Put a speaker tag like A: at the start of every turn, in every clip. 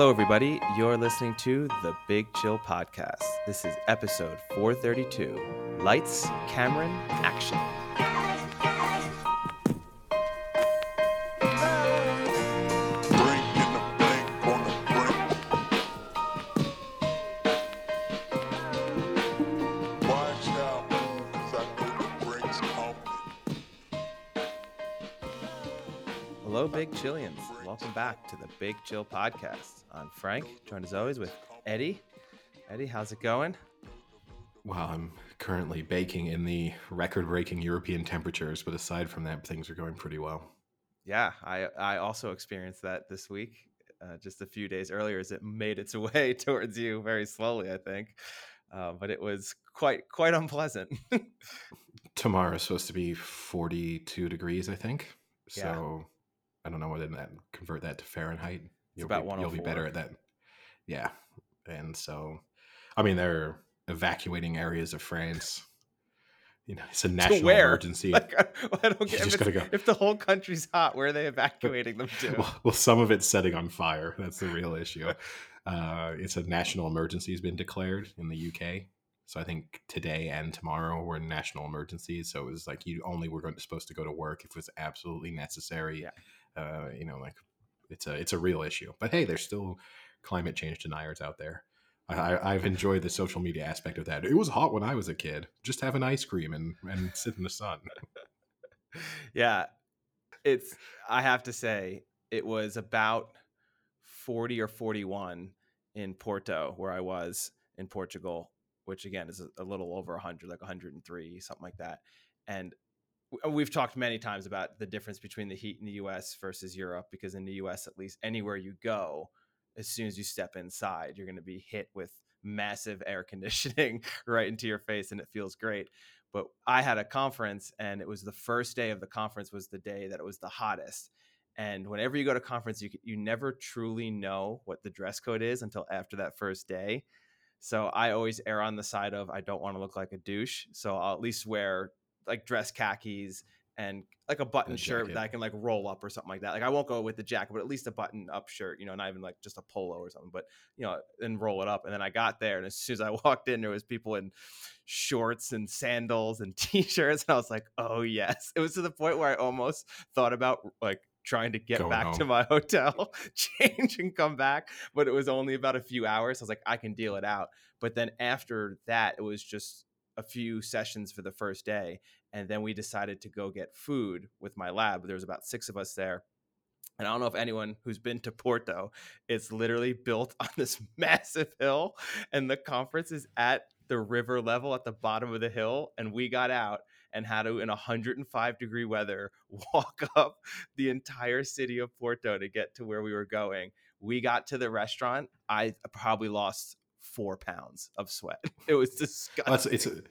A: Hello, everybody. You're listening to the Big Chill Podcast. This is episode 432 Lights, Cameron, Action. Welcome back to the Big Chill Podcast. I'm Frank, joined as always with Eddie. Eddie, how's it going?
B: Well, I'm currently baking in the record breaking European temperatures, but aside from that, things are going pretty well.
A: Yeah, I, I also experienced that this week, uh, just a few days earlier, as it made its way towards you very slowly, I think. Uh, but it was quite quite unpleasant.
B: Tomorrow is supposed to be 42 degrees, I think. So
A: Yeah.
B: I don't know whether that convert that to Fahrenheit. You'll
A: about
B: be, you'll be better at that. Yeah. And so, I mean, they're evacuating areas of France. You know, it's a national emergency.
A: like, I, I don't get
B: just
A: if,
B: go.
A: if the whole country's hot, where are they evacuating them to?
B: well, well, some of it's setting on fire. That's the real issue. Uh, it's a national emergency has been declared in the UK. So I think today and tomorrow were national emergencies. So it was like you only were going to, supposed to go to work if it was absolutely necessary.
A: Yeah.
B: Uh, you know, like it's a it's a real issue. But hey, there's still climate change deniers out there. I, I've enjoyed the social media aspect of that. It was hot when I was a kid. Just have an ice cream and, and sit in the sun.
A: yeah it's i have to say it was about 40 or 41 in porto where i was in portugal which again is a, a little over 100 like 103 something like that and Uh, we've talked many times about the difference between the heat in the us versus europe because in the us at least anywhere you go as soon as you step inside you're going to be hit with massive air conditioning right into your face and it feels great but I had a conference and it was the first day of the conference was the day that it was the hottest. And whenever you go to conference, you you never truly know what the dress code is until after that first day. So I always err on the side of I don't want to look like a douche, so I'll at least wear like dress khakis and like a button shirt
B: jacket.
A: that I can like roll up or something like that. Like I won't go with the jacket, but at least a button up shirt, you know, not even like just a polo or something, but you know, and roll it up. And then I got there, and as soon as I walked in, there was people in shorts and sandals and t-shirts, and I was like, oh yes. It was to the point where I almost thought about like trying to get
B: Going
A: back to my hotel, change and come back, but it was only about a few hours. I was like, I can deal it out. But then after that, it was just a few sessions for the first day and then we decided to go get food with my lab. There was about six of us there and i don't know if anyone who's been to porto it's literally built on this massive hill and the conference is at the river level at the bottom of the hill and we got out and had to in 105 degree weather walk up the entire city of porto to get to where we were going. We got to the restaurant. I probably lost four pounds of sweat it was disgusting
B: Well, it's a,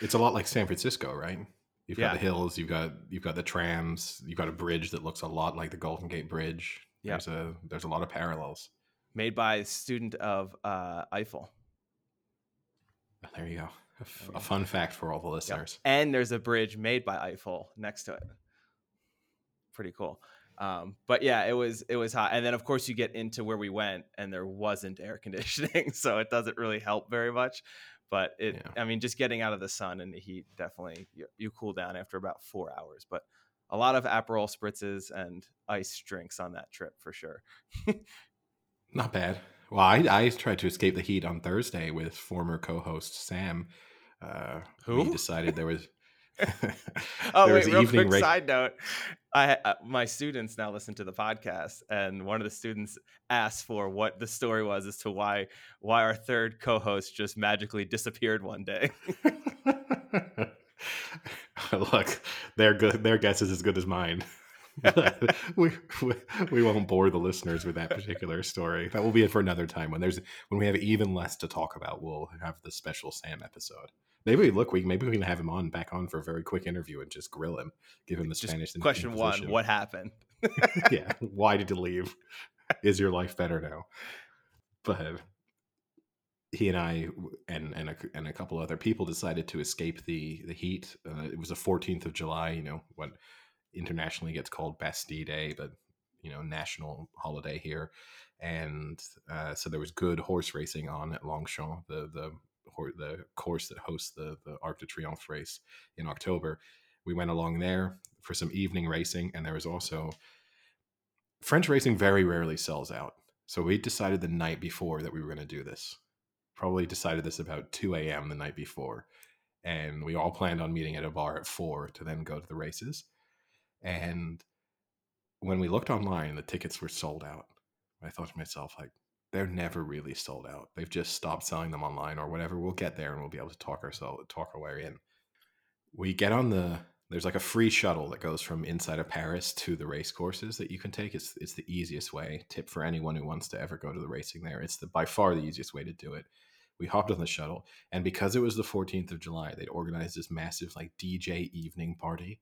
B: it's a lot like San Francisco, right? You've got the hills, you've got you've got the trams, you've got a bridge that looks a lot like the Golden Gate Bridge.
A: Yeah.
B: There's a there's a lot of parallels.
A: made by a student of uh, Eiffel.
B: There you go. A, f-
A: you
B: a
A: go.
B: fun fact for all the
A: Yep.
B: listeners.
A: And there's a bridge made by Eiffel next to it. Pretty cool. Um, but yeah, it was it was hot. And then of course you get into where we went and there wasn't air conditioning, so it doesn't really help very much. But it
B: Yeah.
A: I mean just getting out of the sun and the heat definitely you, you cool down after about 4 hours, but a lot of Aperol spritzes and ice drinks on that trip for sure.
B: Not bad. Well, I, I tried to escape the heat on Thursday with former co-host Sam. Uh, We
A: Who?
B: decided there was.
A: Oh wait, real quick
B: reg-
A: side note. I uh, my students now listen to the podcast, and one of the students asked for what the story was as to why why our third co-host just magically disappeared one day.
B: Look, their good. Their guess is as good as mine. we, we we won't bore the listeners with that particular story. That will be it for another time when there's when we have even less to talk about. We'll have the special Sam episode. Maybe look, we maybe we can have him on back on for a very quick interview and just grill him, give him the
A: Just
B: Spanish
A: question one: What happened?
B: yeah, why did you leave? Is your life better now? But he and I and and a, and a couple other people decided to escape the the heat. Uh, it was the 14th of July, you know, what internationally gets called Bastille Day, but you know, national holiday here. and uh, so there was good horse racing on at Longchamp, the the the course that hosts the the Arc de Triomphe race in October. We went along there for some evening racing, and there was also French racing very rarely sells out. So we decided the night before that we were going to do this. Probably decided this about 2 a.m. the night before. And we all planned on meeting at a bar at 4 to then go to the races. And when we looked online, the tickets were sold out. I thought to myself, like, they're never really sold out. They've just stopped selling them online or whatever. We'll get there and we'll be able to talk ourselves talk our way in. We get on the there's like a free shuttle that goes from inside of Paris to the race courses that you can take. It's it's the easiest way. Tip for anyone who wants to ever go to the racing there. It's the by far the easiest way to do it. We hopped on the shuttle, and because it was the 14th of July, they'd organized this massive like DJ evening party,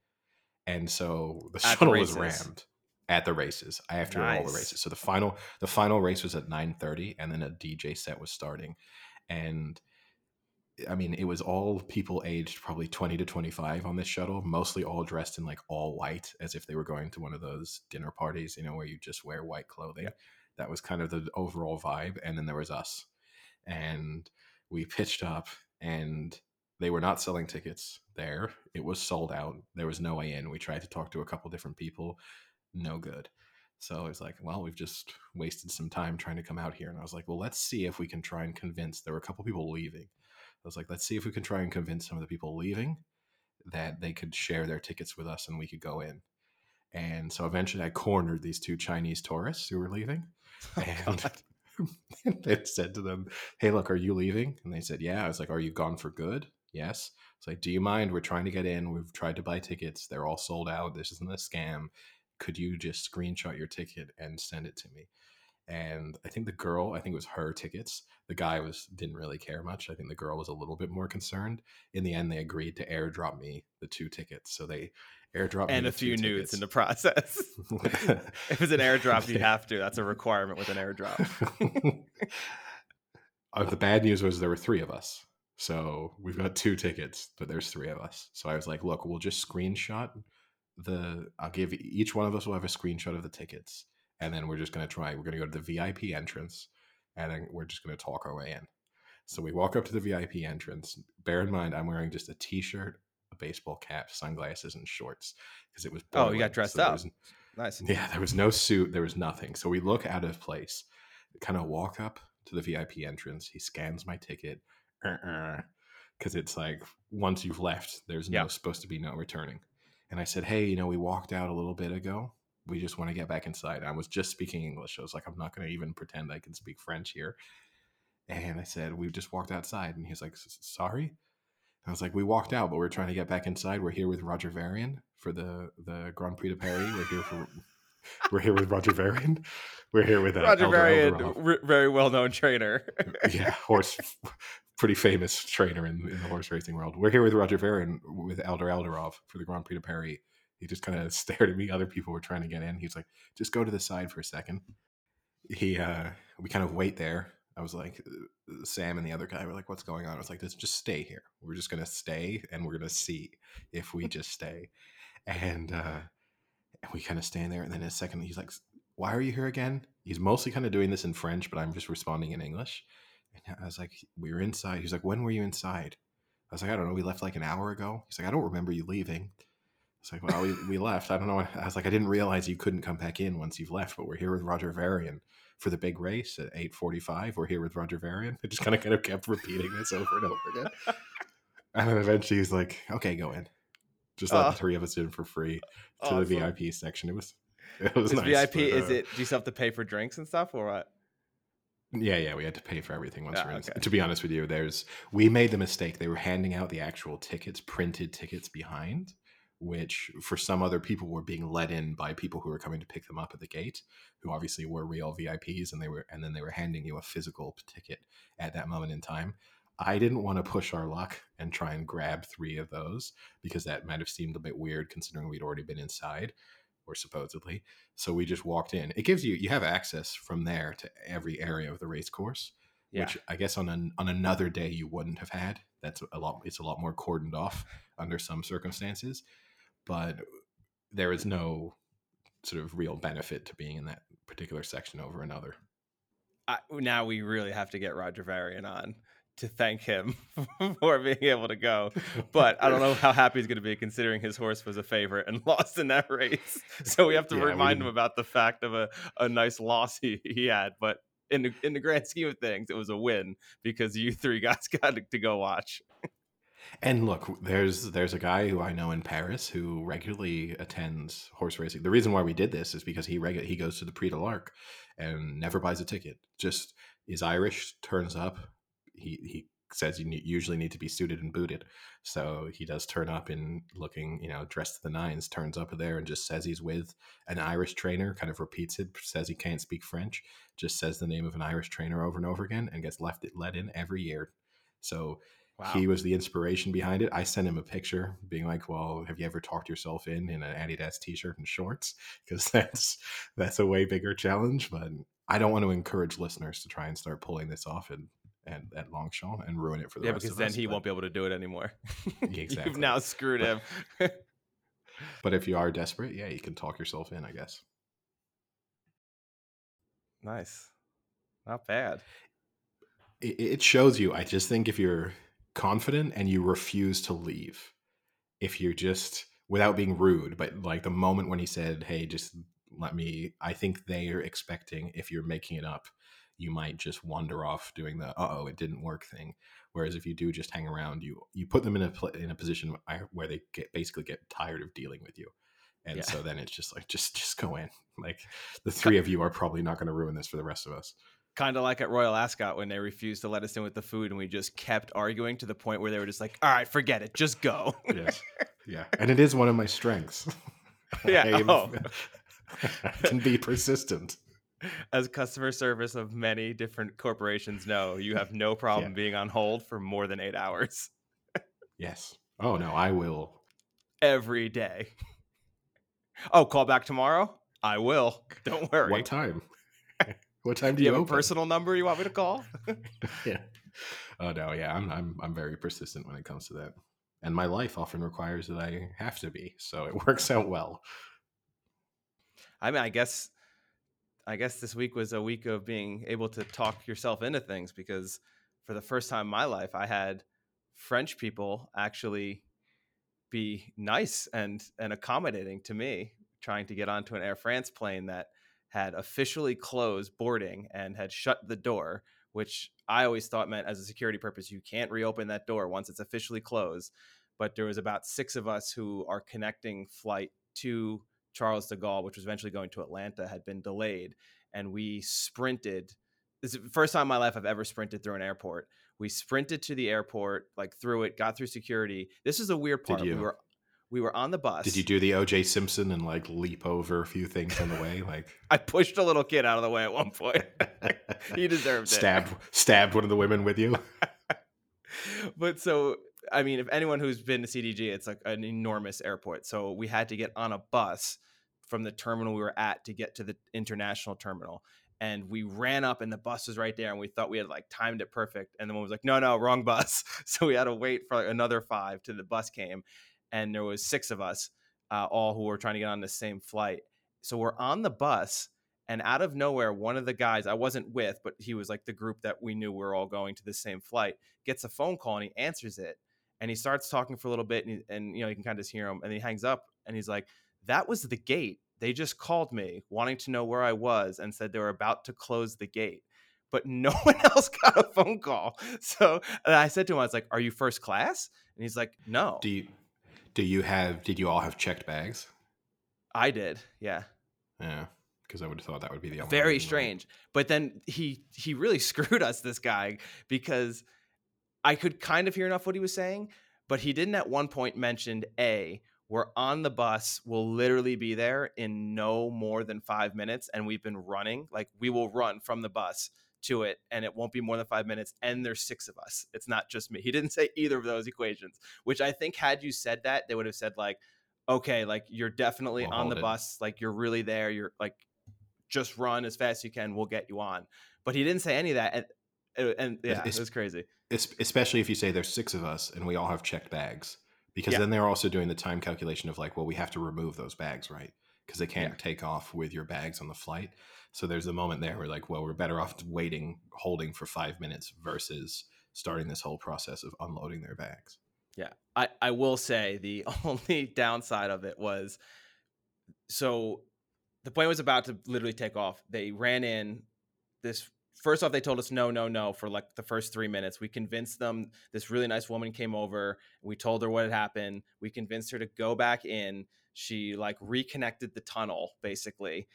B: and so the
A: At the
B: shuttle was rammed at the races after all the races. So the final the final race was at 9:30, and then a DJ set was starting, and I mean, it was all people aged probably 20 to 25 on this shuttle, mostly all dressed in like all white, as if they were going to one of those dinner parties, you know, where you just wear white clothing. That was kind of the overall vibe. And then there was us. And we pitched up, and they were not selling tickets there. It was sold out. There was no way in. We tried to talk to a couple different people, no good. So I was like, well, we've just wasted some time trying to come out here. And I was like, well, let's see if we can try and convince. There were a couple people leaving. I was like, let's see if we can try and convince some of the people leaving that they could share their tickets with us and we could go in. And so eventually I cornered these two Chinese tourists who were leaving.
A: Oh,
B: And they said to them, Hey, look, are you leaving? And they said, Yeah. I was like, Are you gone for good? Yes. It's like, Do you mind? We're trying to get in. We've tried to buy tickets. They're all sold out. This isn't a scam. Could you just screenshot your ticket and send it to me? And I think the girl, I think it was her tickets. The guy was didn't really care much. I think the girl was a little bit more concerned. In the end, they agreed to airdrop me the two tickets. So they airdropped me
A: and a few nudes in the process. if it's an airdrop, you have to. That's a requirement with an airdrop.
B: uh, the bad news was there were three of us. So we've got two tickets, but there's three of us. So I was like, look, we'll just screenshot the, I'll give each one of us will have a screenshot of the tickets. And then we're just going to try, we're going to go to the VIP entrance and then we're just going to talk our way in. So we walk up to the VIP entrance. Bear in mind, I'm wearing just a t shirt, a baseball cap, sunglasses, and shorts because it was.
A: Oh, you got dressed
B: there
A: up.
B: was-
A: Nice.
B: yeah, there was no suit, there was nothing. So we look out of place, kind of walk up to the VIP entrance. He scans my ticket uh, uh, because it's like once you've left, there's no
A: Yeah.
B: supposed to be no returning. And I said, Hey, you know, we walked out a little bit ago. We just want to get back inside. I was just speaking English. I was like, I'm not going to even pretend I can speak French here. And I said, We've just walked outside. And he's like, "S- Sorry. I was like, We walked out, but we're trying to get back inside. We're here with Roger Varian for the, the Grand Prix de Paris. We're here for. We're here with Roger Varian. We're here with uh,
A: Roger Varian, r- very well known trainer.
B: yeah, horse, pretty famous trainer in, in the horse racing world. We're here with Roger Varian with Eldar Eldarov for the Grand Prix de Paris. He just kind of stared at me. Other people were trying to get in. He's like, "Just go to the side for a second. He, uh, we kind of wait there. I was like, uh, Sam and the other guy were like, "What's going on?" I was like, "Just, just stay here. We're just gonna stay, and we're gonna see if we just stay." And uh, and we kind of stand there, and then in a second, he's like, "Why are you here again?" He's mostly kind of doing this in French, but I'm just responding in English. And I was like, "We were inside." He's like, "When were you inside?" I was like, "I don't know. We left like an hour ago." He's like, "I don't remember you leaving." It's like, well, we, we left. I don't know. I was like, I didn't realize you couldn't come back in once you've left, but we're here with Roger Varian for the big race at 8.45. We're here with Roger Varian. It just kind of kind of kept repeating this over and over again. And then eventually he's like, okay, go in. Just let
A: Oh.
B: the three of us in for free to
A: Awesome.
B: the VIP section. It was, it was nice,
A: VIP?
B: but,
A: is
B: uh,
A: it? Do you still have to pay for drinks and stuff, or what?
B: Yeah, yeah, we had to pay for everything once
A: Ah,
B: we're in.
A: okay.
B: To be honest with you, there's we made the mistake. They were handing out the actual tickets, printed tickets behind, which for some other people were being let in by people who were coming to pick them up at the gate, who obviously were real VIPs, and they were and then they were handing you a physical ticket at that moment in time. I didn't want to push our luck and try and grab three of those because that might have seemed a bit weird considering we'd already been inside or supposedly. So we just walked in. It gives you you have access from there to every area of the race course,
A: Yeah.
B: which I guess on an, on another day you wouldn't have had. That's a lot. It's a lot more cordoned off under some circumstances, but there is no sort of real benefit to being in that particular section over another.
A: I, now we really have to get Roger Varian on to thank him for being able to go. But I don't know how happy he's going to be considering his horse was a favorite and lost in that race. So we have to
B: Yeah,
A: remind him about the fact of a, a nice loss he, he had. But in the, in the grand scheme of things, it was a win because you three guys got to go watch.
B: And look, there's there's a guy who I know in Paris who regularly attends horse racing. The reason why we did this is because he regu- he goes to the Prix de l'Arc and never buys a ticket. Just is Irish, turns up. He he says you usually need to be suited and booted, so he does turn up in looking you know dressed to the nines. Turns up there and just says he's with an Irish trainer. Kind of repeats it. Says he can't speak French. Just says the name of an Irish trainer over and over again and gets left let in every year. So
A: Wow.
B: he was the inspiration behind it. I sent him a picture being like, "Well, have you ever talked yourself in in an Adidas t-shirt and shorts? Because that's that's a way bigger challenge." But I don't want to encourage listeners to try and start pulling this off and and at Longchamp and ruin it for the
A: yeah, because then
B: us.
A: he
B: but,
A: won't be able to do it anymore.
B: exactly.
A: You've now screwed him.
B: But if you are desperate, yeah, you can talk yourself in, I guess.
A: nice. Not bad.
B: It, it shows you. I just think if you're confident and you refuse to leave, if you're just without being rude, but like the moment when he said, "Hey, just let me," I think they are expecting if you're making it up, you might just wander off doing the "uh oh, it didn't work" thing. Whereas if you do just hang around, you you put them in a pla- in a position where- where they get basically get tired of dealing with you, and
A: Yeah.
B: so then it's just like just just go in. Like the three of you are probably not going to ruin this for the rest of us.
A: Kind of like at Royal Ascot when they refused to let us in with the food and we just kept arguing to the point where they were just like, all right, forget it, just go.
B: Yes, yeah, and it is one of my strengths.
A: Yeah,
B: I am-
A: oh.
B: I can be persistent.
A: As customer service of many different corporations know, you have no problem
B: Yeah.
A: being on hold for more than eight hours
B: Yes. Oh no, I will.
A: every day. Oh, call back tomorrow? I will. Don't worry.
B: What time? what time do
A: Do
B: you,
A: you have a personal number you want me to call?
B: yeah. Oh no, yeah, I'm I'm I'm very persistent when it comes to that. And my life often requires that I have to be, so it works out well.
A: I mean, I guess I guess this week was a week of being able to talk yourself into things because for the first time in my life I had French people actually be nice and and accommodating to me trying to get onto an Air France plane that had officially closed boarding and had shut the door which I always thought meant as a security purpose you can't reopen that door once it's officially closed. But there was about 6 of us who are connecting flight to Charles de Gaulle, which was eventually going to Atlanta, had been delayed, and we sprinted. This is the first time in my life I've ever sprinted through an airport. We sprinted to the airport, like through it, got through security. This is a weird part. We were we were on the bus.
B: Did you do the OJ Simpson and like leap over a few things on the way? Like
A: I pushed a little kid out of the way at one point. he deserved it.
B: stabbed stabbed one of the women with you?
A: but so I mean, if anyone who's been to CDG, it's like an enormous airport. So we had to get on a bus from the terminal we were at to get to the international terminal. And we ran up, and the bus was right there, and we thought we had like timed it perfect. And the one was like, "No, no, wrong bus." So we had to wait for like another five till the bus came, and there was six of us, uh, all who were trying to get on the same flight. So we're on the bus, and out of nowhere, one of the guys I wasn't with, but he was like the group that we knew we were all going to the same flight, gets a phone call and he answers it, and he starts talking for a little bit, and, he, and you know you can kind of just hear him, and he hangs up, and he's like, "That was the gate. They just called me, wanting to know where I was, and said they were about to close the gate." But no one else got a phone call. So I said to him, I was like, "Are you first class?" And he's like, "No,
B: Do you do you have did you all have checked bags?
A: I did." Yeah.
B: Yeah. Because I would have thought that would be the only
A: very strange but then he he really screwed us this guy because i could kind of hear enough what he was saying but he didn't at one point mention a we're on the bus we'll literally be there in no more than five minutes and we've been running like we will run from the bus to it and it won't be more than five minutes and there's six of us. It's not just me. He didn't say either of those equations which i think had you said that they would have said like okay like you're definitely
B: We'll
A: on the
B: it.
A: bus like you're really there you're like just run as fast as you can we'll get you on. But he didn't say any of that and uh, and, and yeah
B: it's-
A: it was crazy.
B: especially if you say there's six of us and we all have checked bags because
A: Yeah.
B: then they're also doing the time calculation of like well we have to remove those bags right because they can't
A: Yeah.
B: take off with your bags on the flight. So there's a moment there where like, well, we're better off waiting, holding for five minutes versus starting this whole process of unloading their bags.
A: Yeah. I, I will say the only downside of it was so the plane was about to literally take off. They ran in this first off, they told us no, no, no for like the first three minutes. We convinced them this really nice woman came over. We told her what had happened. We convinced her to go back in. She like reconnected the tunnel basically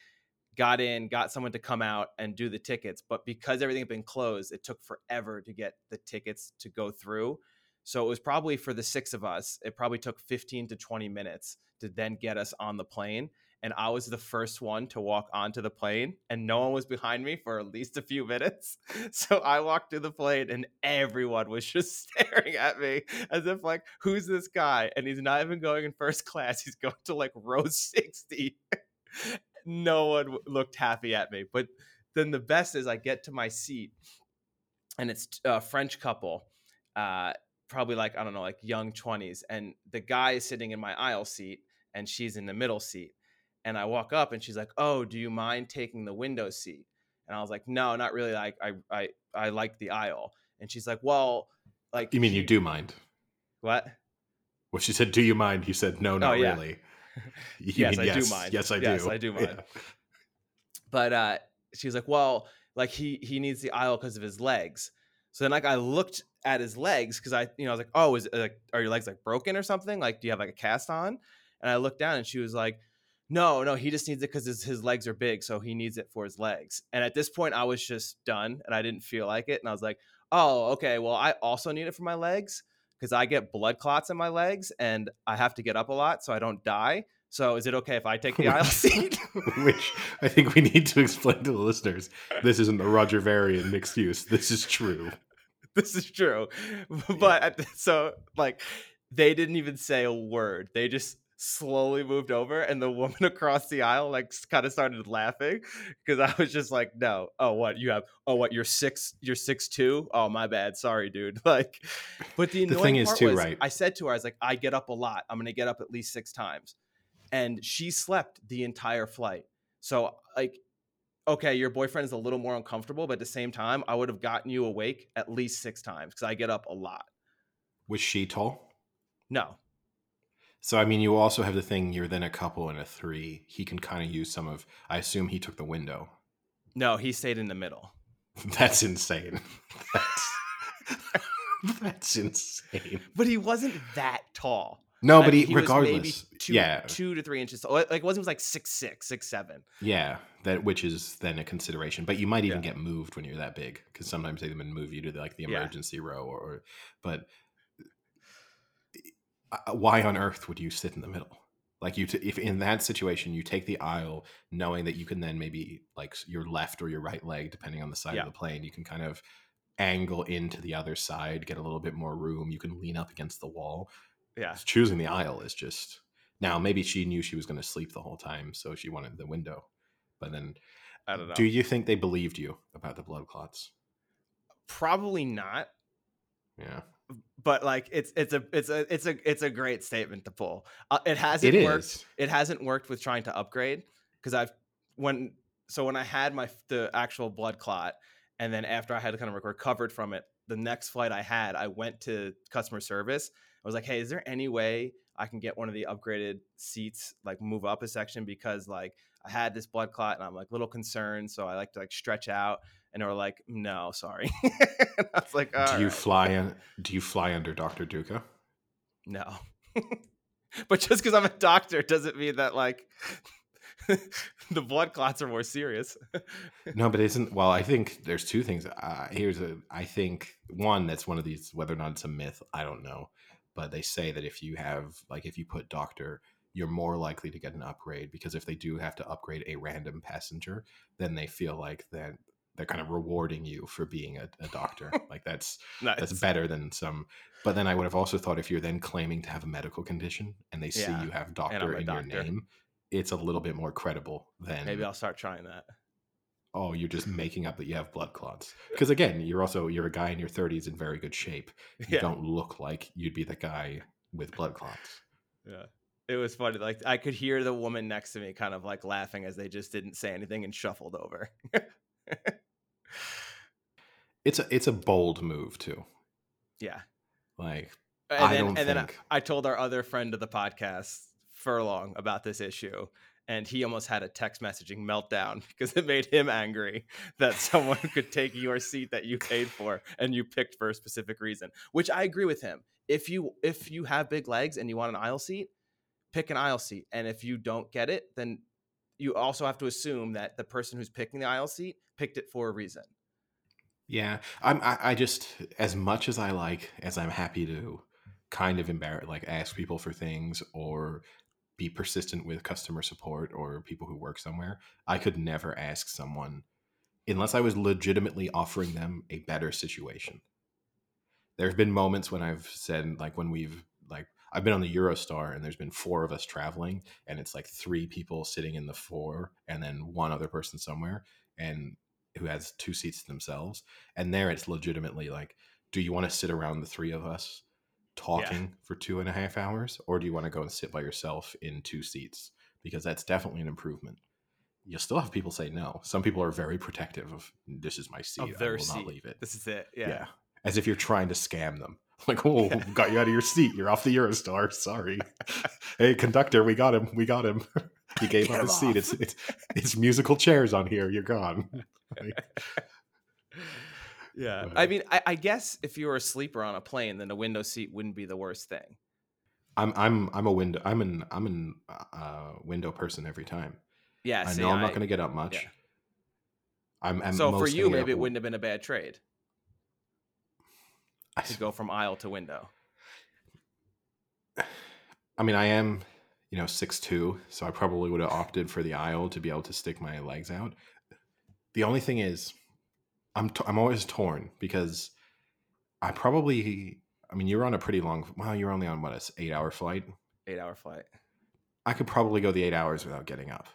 A: got in, got someone to come out and do the tickets. But because everything had been closed, it took forever to get the tickets to go through. So it was probably for the six of us, it probably took 15 to 20 minutes to then get us on the plane. And I was the first one to walk onto the plane, and no one was behind me for at least a few minutes. So I walked to the plane, and everyone was just staring at me as if, like, who's this guy? And he's not even going in first class, he's going to like row 60 no one looked happy at me. But then the best is I get to my seat, and it's a French couple, uh, probably like I don't know, like young twenties, and the guy is sitting in my aisle seat, and she's in the middle seat. And I walk up, and she's like, "Oh, do you mind taking the window seat?" And I was like, "No, not really. Like I I I like the aisle." And she's like, "Well." Like
B: You mean you do mind?
A: what?
B: Well, she said, "Do you mind?" You said, "No, not
A: Oh, yeah.
B: really." You
A: Yes,
B: mean
A: I do mind.
B: Yes, I do.
A: Yes, I do mind. but uh she was like well like he he needs the aisle because of his legs so then like i looked at his legs because i you know i was like oh is it, like are your legs like broken or something like do you have like a cast on and i looked down and she was like no no he just needs it because his, his legs are big so he needs it for his legs and at this point i was just done and i didn't feel like it and i was like oh okay well i also need it for my legs because i get blood clots in my legs and i have to get up a lot so i don't die so is it okay if i take the aisle seat
B: Which I think we need to explain to the listeners. This isn't a Roger Varian excuse. This is true.
A: this is true but at- so like they didn't even say a word they just slowly moved over and the woman across the aisle like kind of started laughing because i was just like no oh what you have oh what you're six you're six two oh my bad sorry dude like but the,
B: The
A: annoying
B: thing is too,
A: was,
B: right?
A: i said to her i was like i get up a lot i'm gonna get up at least six times and she slept the entire flight so like okay, your boyfriend is a little more uncomfortable, but at the same time, I would have gotten you awake at least six times because I get up a lot.
B: Was she tall?
A: No,
B: So I mean, you also have the thing. You're then a couple and a three. He can kind of use some of. I assume he took the window.
A: no, he stayed in the middle.
B: That's insane. That's, that's insane.
A: But he wasn't that tall.
B: No,
A: I
B: but
A: mean,
B: he,
A: was maybe
B: regardless,
A: two,
B: yeah,
A: two to three inches. tall. Like it wasn't was like six six, six seven.
B: yeah, that which is then a consideration. But you might even
A: Yeah.
B: get moved when you're that big because sometimes they even move you to the, like the
A: Yeah.
B: emergency row or, or. But Uh, uh, why on earth would you sit in the middle? Like you, t- if in that situation you take the aisle, knowing that you can then maybe like your left or your right leg, depending on the side
A: Yeah.
B: of the plane, you can kind of angle into the other side, get a little bit more room. You can lean up against the wall.
A: Yeah,
B: choosing the aisle is just now maybe she knew she was going to sleep the whole time so she wanted the window but then
A: I don't know.
B: do you think they believed you about the blood clots
A: Probably not.
B: yeah
A: But like it's it's a it's a it's a it's a great statement to pull. Uh, it hasn't
B: it
A: worked.
B: is
A: it hasn't worked with trying to upgrade because I've when so when I had my the actual blood clot and then after I had kind of recovered from it, the next flight I had, I went to customer service. I was like, "Hey, is there any way I can get one of the upgraded seats like move up a section because like I had this blood clot and I'm like a little concerned, so I like to like stretch out." And were like, "No, sorry." I was like,
B: do
A: "All
B: you
A: right."
B: fly in, do you fly under dr duca
A: No. but just because I'm a doctor doesn't mean that like the blood clots are more serious.
B: no but isn't well i think there's two things uh, here's a i think one that's one of these whether or not it's a myth i don't know but they say that if you have like if you put doctor you're more likely to get an upgrade because if they do have to upgrade a random passenger then they feel like that they're kind of rewarding you for being a, a doctor like that's
A: Nice.
B: that's better than some but then i would have also thought if you're then claiming to have a medical condition and they see
A: Yeah,
B: you have doctor in
A: doctor.
B: your name it's a little bit more credible than
A: Maybe I'll start trying that.
B: oh you're just making up that you have blood clots because again you're also you're a guy in your 30s in very good shape you
A: Yeah.
B: don't look like you'd be the guy with blood clots
A: Yeah. it was funny. Like I could hear the woman next to me kind of like laughing as they just didn't say anything and shuffled over.
B: it's a it's a bold move too.
A: Yeah.
B: Like
A: and
B: I
A: then,
B: don't
A: and then
B: think-
A: I, I told our other friend of the podcast, Furlong, about this issue, and he almost had a text messaging meltdown because it made him angry that someone could take your seat that you paid for and you picked for a specific reason. Which I agree with him. If you if you have big legs and you want an aisle seat, pick an aisle seat, and if you don't get it, then you also have to assume that the person who's picking the aisle seat picked it for a reason.
B: Yeah, I'm. I, I just as much as I like, as I'm happy to kind of embarrass, like ask people for things or be persistent with customer support or people who work somewhere. I could never ask someone unless I was legitimately offering them a better situation. There have been moments when I've said, like when we've I've been on the Eurostar and there's been four of us traveling, and it's like three people sitting in the four, and then one other person somewhere, and who has two seats to themselves. And there, it's legitimately like, do you want to sit around the three of us talking for two and a half hours, or do you want to go and sit by yourself in two seats? Because that's definitely an improvement. You'll still have people say no. Some people are very protective of this is my seat.
A: Of
B: I will
A: seat.
B: not leave it.
A: This is it.
B: Yeah.
A: Yeah.
B: As if you're trying to scam them. Like, oh, got you out of your seat. You're off the Eurostar. Sorry. hey, conductor, we got him. We got him. he gave
A: Get
B: up his seat. It's, it's it's musical chairs on here. You're gone. Like,
A: Yeah.
B: But-
A: I mean, I, I guess if you were a sleeper on a plane, then a window seat wouldn't be the worst thing.
B: I'm I'm I'm a window. I'm an I'm an uh, window person every time.
A: Yeah.
B: I
A: see,
B: know I'm not going to get up much.
A: yeah.
B: I'm, I'm
A: so for you, maybe it wouldn't have been a bad trade
B: I,
A: to go from aisle to window.
B: I mean, I am, you know, six two, so I probably would have opted for the aisle to be able to stick my legs out. The only thing is, I'm t- I'm always torn because I probably, I mean, you're on a pretty long. Well, you're only on what a eight hour flight.
A: Eight hour flight.
B: I could probably go the eight hours without getting up.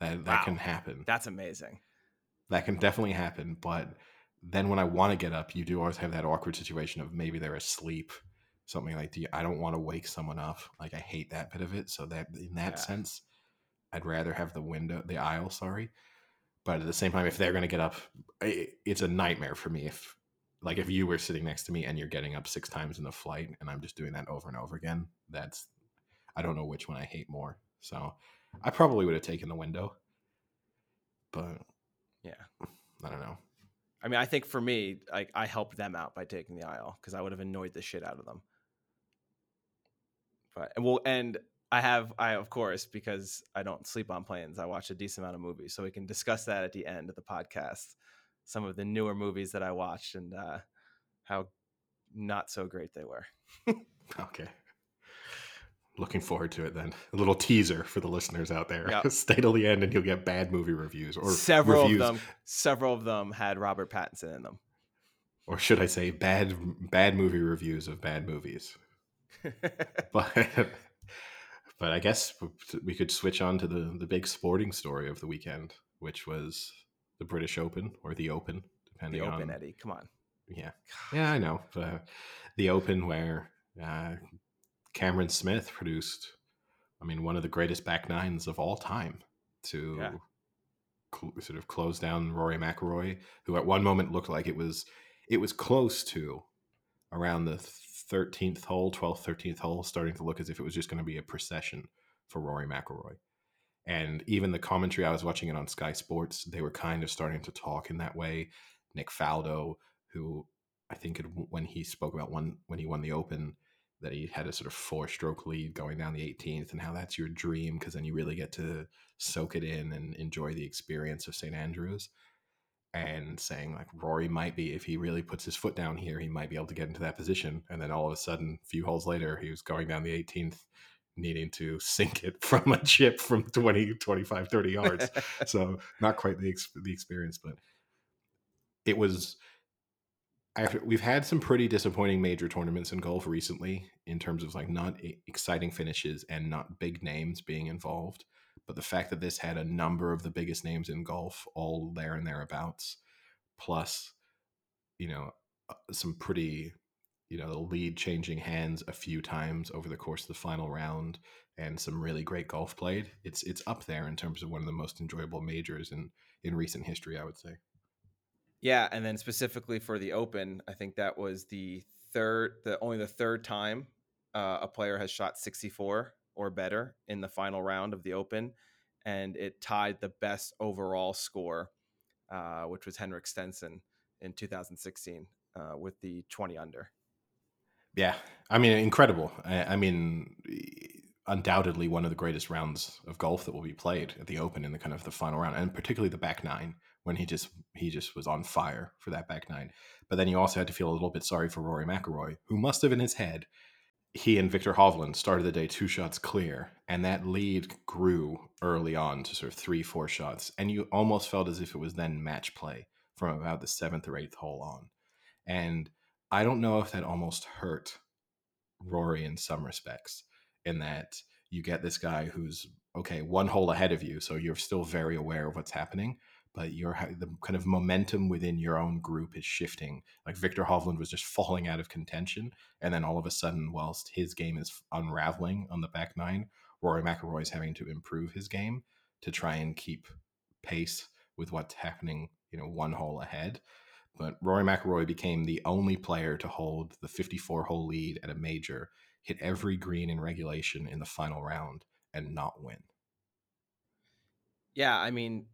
B: That that
A: Wow.
B: can happen.
A: That's amazing.
B: that can definitely happen. But then when I want to get up, you do always have that awkward situation of maybe they're asleep, something like the I don't want to wake someone up. Like I hate that bit of it. So that in that
A: Yeah.
B: sense, I'd rather have the window, the aisle. Sorry, but at the same time, if they're going to get up, it's a nightmare for me. If like if you were sitting next to me and you're getting up six times in the flight, and I'm just doing that over and over again, that's I don't know which one I hate more. So I probably would have taken the window, but
A: Yeah.
B: I don't know.
A: I mean, I think for me, like I helped them out by taking the aisle because I would have annoyed the shit out of them. But and well, and I have I of course because I don't sleep on planes. I watch a decent amount of movies, so we can discuss that at the end of the podcast. Some of the newer movies that I watched and uh, how not so great they were.
B: Okay. Looking forward to it then. A little teaser for the listeners out there.
A: Yep.
B: Stay till the end and you'll get bad movie reviews or
A: several
B: reviews,
A: of them, several of them had Robert Pattinson in them.
B: or should I say bad bad movie reviews of bad movies. But but I guess we could switch on to the the big sporting story of the weekend, which was the British Open or the Open,
A: the
B: depending
A: Open
B: on
A: Eddie, come on.
B: Yeah, yeah, I know. The Open, where uh, Cameron Smith produced, I mean, one of the greatest back nines of all time to
A: Yeah.
B: cl- sort of close down Rory McIlroy, who at one moment looked like it was it was close to around the thirteenth hole, twelfth, thirteenth hole, starting to look as if it was just going to be a procession for Rory McIlroy. And even the commentary, I was watching it on Sky Sports, they were kind of starting to talk in that way. Nick Faldo, who I think it, when he spoke about one when he won the Open, that he had a sort of four stroke lead going down the 18th, and how that's your dream because then you really get to soak it in and enjoy the experience of St Andrews. And saying like Rory might be, if he really puts his foot down here, he might be able to get into that position. And then all of a sudden, a few holes later, he was going down the 18th, needing to sink it from a chip from 20, 25, 30 yards so not quite the the experience, but it was. After, we've had some pretty disappointing major tournaments in golf recently in terms of like not exciting finishes and not big names being involved. But the fact that this had a number of the biggest names in golf all there and thereabouts, plus, you know, uh, some pretty, you know, the lead changing hands a few times over the course of the final round, and some really great golf played, it's it's up there in terms of one of the most enjoyable majors in in recent history, I would say.
A: Yeah, and then specifically for the Open, I think that was the third, the only the third time uh, a player has shot 64 or better in the final round of the Open, and it tied the best overall score, uh, which was Henrik Stenson in 2016 uh, with the 20 under.
B: Yeah, I mean, incredible. I, I, mean, undoubtedly one of the greatest rounds of golf that will be played at the Open in the kind of the final round, and particularly the back nine when he just he just was on fire for that back nine. But then you also had to feel a little bit sorry for Rory McIlroy, who must have in his head he and Viktor Hovland started the day two shots clear, and that lead grew early on to sort of three, four shots, and you almost felt as if it was then match play from about the seventh or eighth hole on. And I don't know if that almost hurt Rory in some respects, in that you get this guy who's okay one hole ahead of you, so you're still very aware of what's happening, but your the kind of momentum within your own group is shifting. Like Viktor Hovland was just falling out of contention, and then all of a sudden, whilst his game is unraveling on the back nine, Rory McIlroy is having to improve his game to try and keep pace with what's happening, you know, one hole ahead. But Rory McIlroy became the only player to hold the 54 hole lead at a major, hit every green in regulation in the final round, and not win.
A: Yeah, I mean,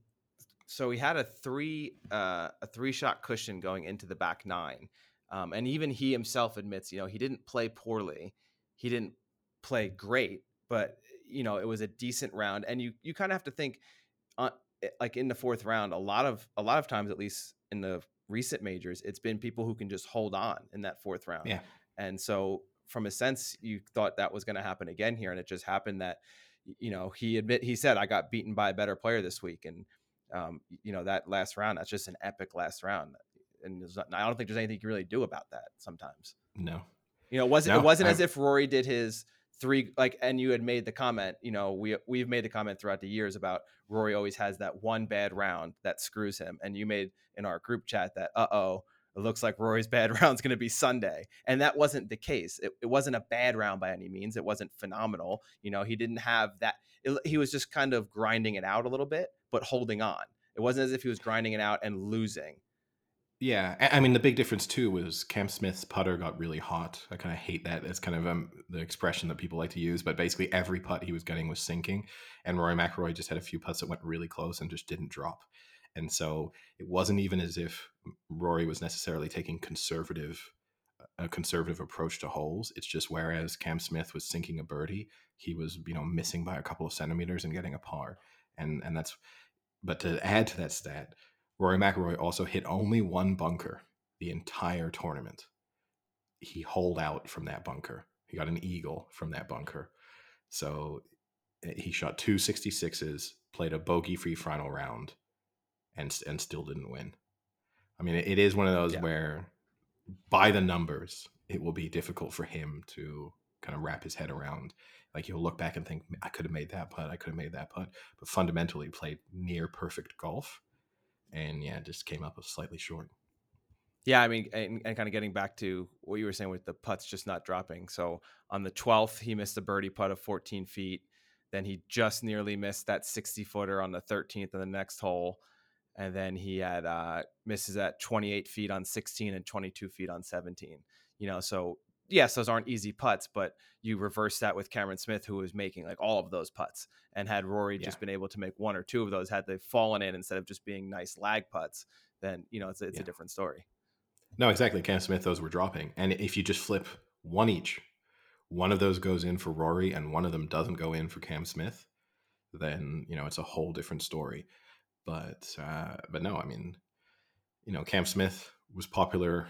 A: so he had a three uh, a three shot cushion going into the back nine, um, and even he himself admits, you know, he didn't play poorly, he didn't play great, but you know, it was a decent round, and you you kind of have to think, uh, like in the fourth round, a lot of a lot of times, at least in the recent majors, it's been people who can just hold on in that fourth round,
B: yeah,
A: and so from a sense, you thought that was going to happen again here, and it just happened that you know he admit he said I got beaten by a better player this week, and um, you know that last round that's just an epic last round and not, i don't think there's anything you can really do about that sometimes.
B: No.
A: You know it wasn't no, it wasn't I'm... as if rory did his three like and you had made the comment you know we we've made the comment throughout the years about rory always has that one bad round that screws him and you made in our group chat that uh-oh it looks like Rory's bad round's going to be Sunday. And that wasn't the case. It, it, wasn't a bad round by any means. It wasn't phenomenal. You know, he didn't have that. It, he was just kind of grinding it out a little bit, but holding on. It wasn't as if he was grinding it out and losing.
B: Yeah, I mean the big difference too was Cam Smith's putter got really hot. I kind of hate that. It's kind of um, the expression that people like to use, but basically every putt he was getting was sinking, and Rory McIlroy just had a few putts that went really close and just didn't drop. And so it wasn't even as if Rory was necessarily taking conservative a conservative approach to holes. It's just whereas Cam Smith was sinking a birdie, he was you know missing by a couple of centimeters and getting a par, and and that's but to add to that stat, Rory McIlroy also hit only one bunker the entire tournament. He holed out from that bunker. He got an eagle from that bunker. So eh, he shot two 66s, played a bogey free final round, and, and still didn't win. I mean, it is one of those yeah. where, by the numbers, it will be difficult for him to kind of wrap his head around like he'll look back and think, I could have made that putt, I could have made that putt, but fundamentally played near perfect golf, and yeah, just came up a slightly short.
A: Yeah, I mean, and, and, kind of getting back to what you were saying with the putts just not dropping. So on the 12th, he missed a birdie putt of 14 feet. Then he just nearly missed that 60 footer on the 13th of the next hole. And then he had uh, misses at 28 feet on 16 and 22 feet on 17. You know, so yes, those aren't easy putts, but you reverse that with Cameron Smith, who was making like all of those putts, and had Rory yeah. just been able to make one or two of those, had they fallen in instead of just being nice lag putts, then you know it's it's yeah. a different story.
B: No, exactly. Cam Smith, those were dropping, and if you just flip one each, one of those goes in for Rory, and one of them doesn't go in for Cam Smith, then you know it's a whole different story. But uh, but no, I mean, you know, Cam Smith was popular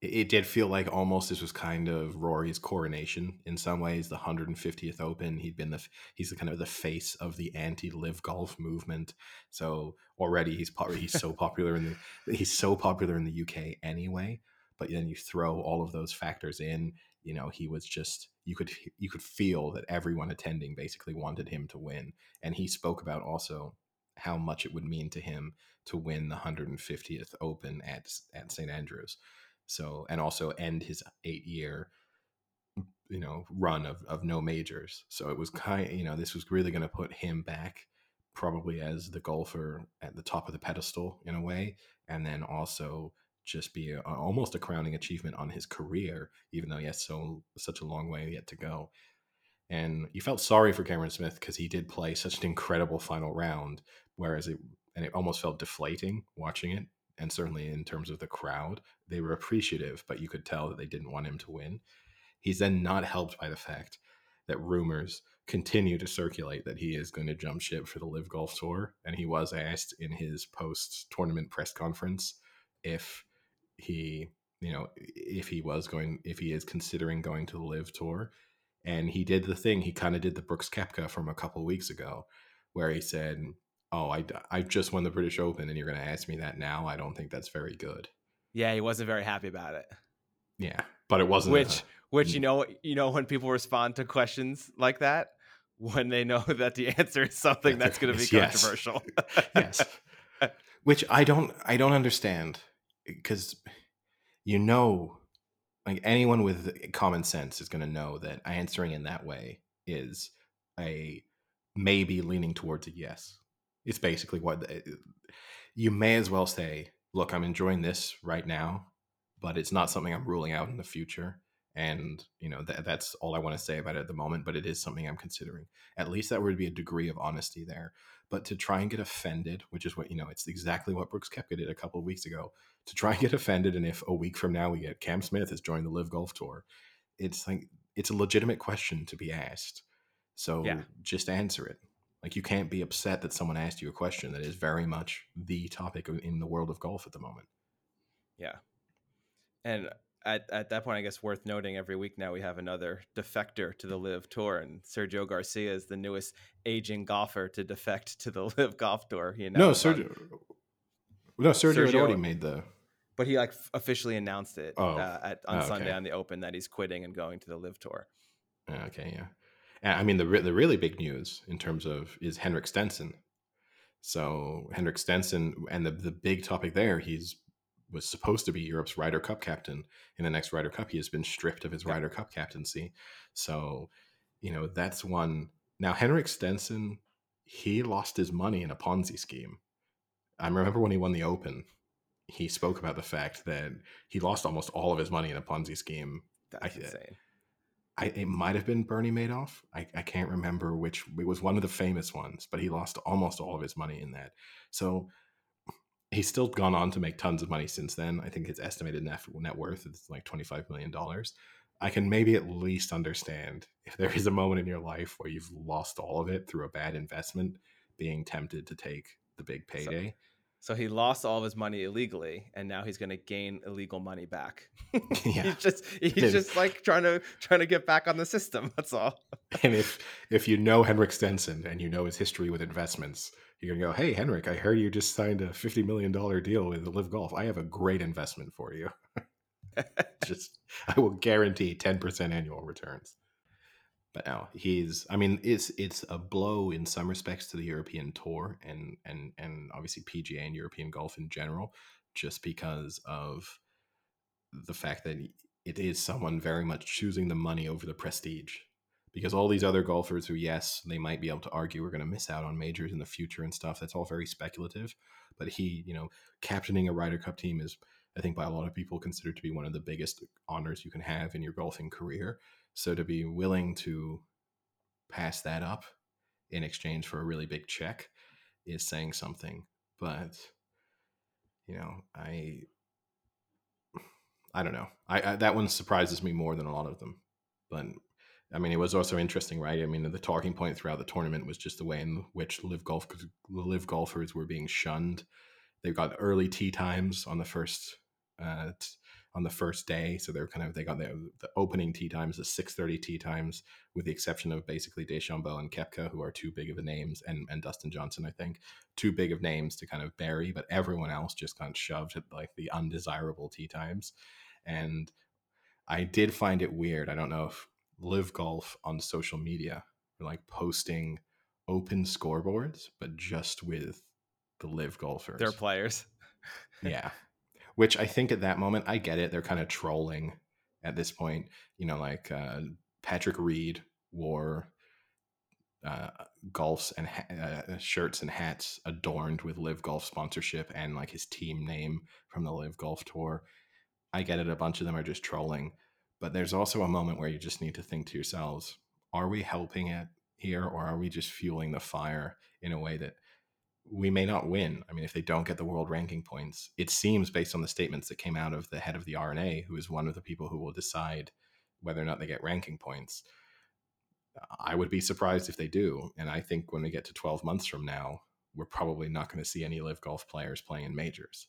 B: it did feel like almost this was kind of Rory's coronation in some ways. The 150th Open, he'd been the he's the kind of the face of the anti-LIV golf movement. So already he's he's so popular in the he's so popular in the UK anyway. But then you throw all of those factors in, you know, he was just you could you could feel that everyone attending basically wanted him to win, and he spoke about also how much it would mean to him to win the 150th Open at at St Andrews. So, and also end his eight year you know run of, of no majors so it was kind you know this was really going to put him back probably as the golfer at the top of the pedestal in a way and then also just be a, almost a crowning achievement on his career even though he has so such a long way yet to go and you felt sorry for Cameron Smith because he did play such an incredible final round whereas it and it almost felt deflating watching it and certainly in terms of the crowd they were appreciative but you could tell that they didn't want him to win He's then not helped by the fact that rumors continue to circulate that he is going to jump ship for the LIV Golf Tour. And he was asked in his post tournament press conference if he, you know, if he was going, if he is considering going to the LIV Tour. And he did the thing, he kind of did the Brooks Koepka from a couple weeks ago, where he said, Oh, I, I just won the British Open and you're going to ask me that now. I don't think that's very good.
A: Yeah, he wasn't very happy about it.
B: Yeah, but it wasn't.
A: Which, a, which you mm. know, you know, when people respond to questions like that, when they know that the answer is something that's going to be controversial.
B: yes. Which I don't, I don't understand because you know, like anyone with common sense is going to know that answering in that way is a maybe leaning towards a yes. It's basically what eh, you may as well say. Look, I'm enjoying this right now but it's not something I'm ruling out in the future. And you know that that's all I want to say about it at the moment. But it is something I'm considering. At least that would be a degree of honesty there. But to try and get offended, which is what you know, it's exactly what Brooks Koepka did a couple of weeks ago. To try and get offended, and if a week from now we get Cam Smith has joined the LIV Golf Tour, it's like it's a legitimate question to be asked. So yeah. just answer it. Like you can't be upset that someone asked you a question that is very much the topic in the world of golf at the moment.
A: Yeah, and at, at that point, I guess worth noting every week now we have another defector to the LIV Tour, and Sergio Garcia is the newest aging golfer to defect to the LIV Golf Tour. You know,
B: no, Sergio, no, Sergio, Sergio, had already made the,
A: but he like officially announced it oh. uh, at, on oh, okay. Sunday on the Open that he's quitting and going to the LIV Tour.
B: Okay, yeah, and I mean the the really big news in terms of is Henrik Stenson. So Henrik Stenson, and the the big topic there, he's was supposed to be Europe's Ryder Cup captain in the next Ryder Cup. He has been stripped of his yeah. Ryder Cup captaincy. So, you know, that's one. Now, Henrik Stenson, he lost his money in a Ponzi scheme. I remember when he won the Open, he spoke about the fact that he lost almost all of his money in a Ponzi scheme.
A: That's I, insane.
B: I, it might have been Bernie Madoff. I, I can't remember which. It was one of the famous ones, but he lost almost all of his money in that. So he's still gone on to make tons of money since then. I think his estimated net, net worth is like $25 million. I can maybe at least understand if there is a moment in your life where you've lost all of it through a bad investment, being tempted to take the big payday.
A: So, he lost all of his money illegally, and now he's going to gain illegal money back. yeah. he's just he's just like trying to trying to get back on the system. That's all.
B: and if if you know Henrik Stenson and you know his history with investments, you're gonna go, hey Henrik, I heard you just signed a fifty million dollar deal with the LIV Golf. I have a great investment for you. just I will guarantee ten percent annual returns. Now he's I mean, it's it's a blow in some respects to the European tour and and and obviously PGA and European golf in general, just because of the fact that it is someone very much choosing the money over the prestige. Because all these other golfers who yes they might be able to argue we're going to miss out on majors in the future and stuff that's all very speculative. But he you know captaining a Ryder Cup team is I think by a lot of people considered to be one of the biggest honors you can have in your golfing career so to be willing to pass that up in exchange for a really big check is saying something but you know I I don't know I, I that one surprises me more than a lot of them but I mean, it was also interesting, right? I mean, the talking point throughout the tournament was just the way in which LIV golf LIV golfers were being shunned. They got early tee times on the first uh, on the first day, so they're kind of they got the, the opening tee times, the six thirty tee times, with the exception of basically DeChambeau and Koepka, who are too big of the names, and and Dustin Johnson, I think, too big of names to kind of bury. But everyone else just got shoved at like the undesirable tee times, and I did find it weird. I don't know if LIV golf on social media are like posting open scoreboards, but just with the LIV golfers.
A: Their players.
B: yeah. Which I think at that moment, I get it. They're kind of trolling at this point. You know, like uh, Patrick Reed wore uh, golfs and ha- uh, shirts and hats adorned with LIV Golf sponsorship and like his team name from the LIV Golf Tour. I get it. A bunch of them are just trolling, but there's also a moment where you just need to think to yourselves: Are we helping it here, or are we just fueling the fire in a way that we may not win? I mean, if they don't get the world ranking points, it seems based on the statements that came out of the head of the R&A, who is one of the people who will decide whether or not they get ranking points I would be surprised if they do. And I think when we get to 12 months from now, we're probably not going to see any LIV golf players playing in majors.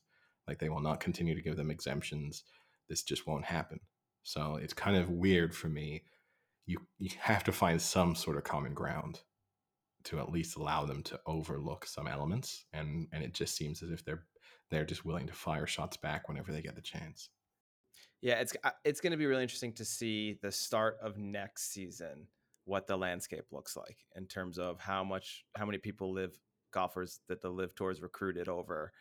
B: Like they will not continue to give them exemptions. This just won't happen. So it's kind of weird for me. You you have to find some sort of common ground to at least allow them to overlook some elements and and it just seems as if they're they're just willing to fire shots back whenever they get the chance.
A: Yeah, it's uh, it's going to be really interesting to see the start of next season what the landscape looks like in terms of how much how many people LIV golfers that the LIV tours recruited over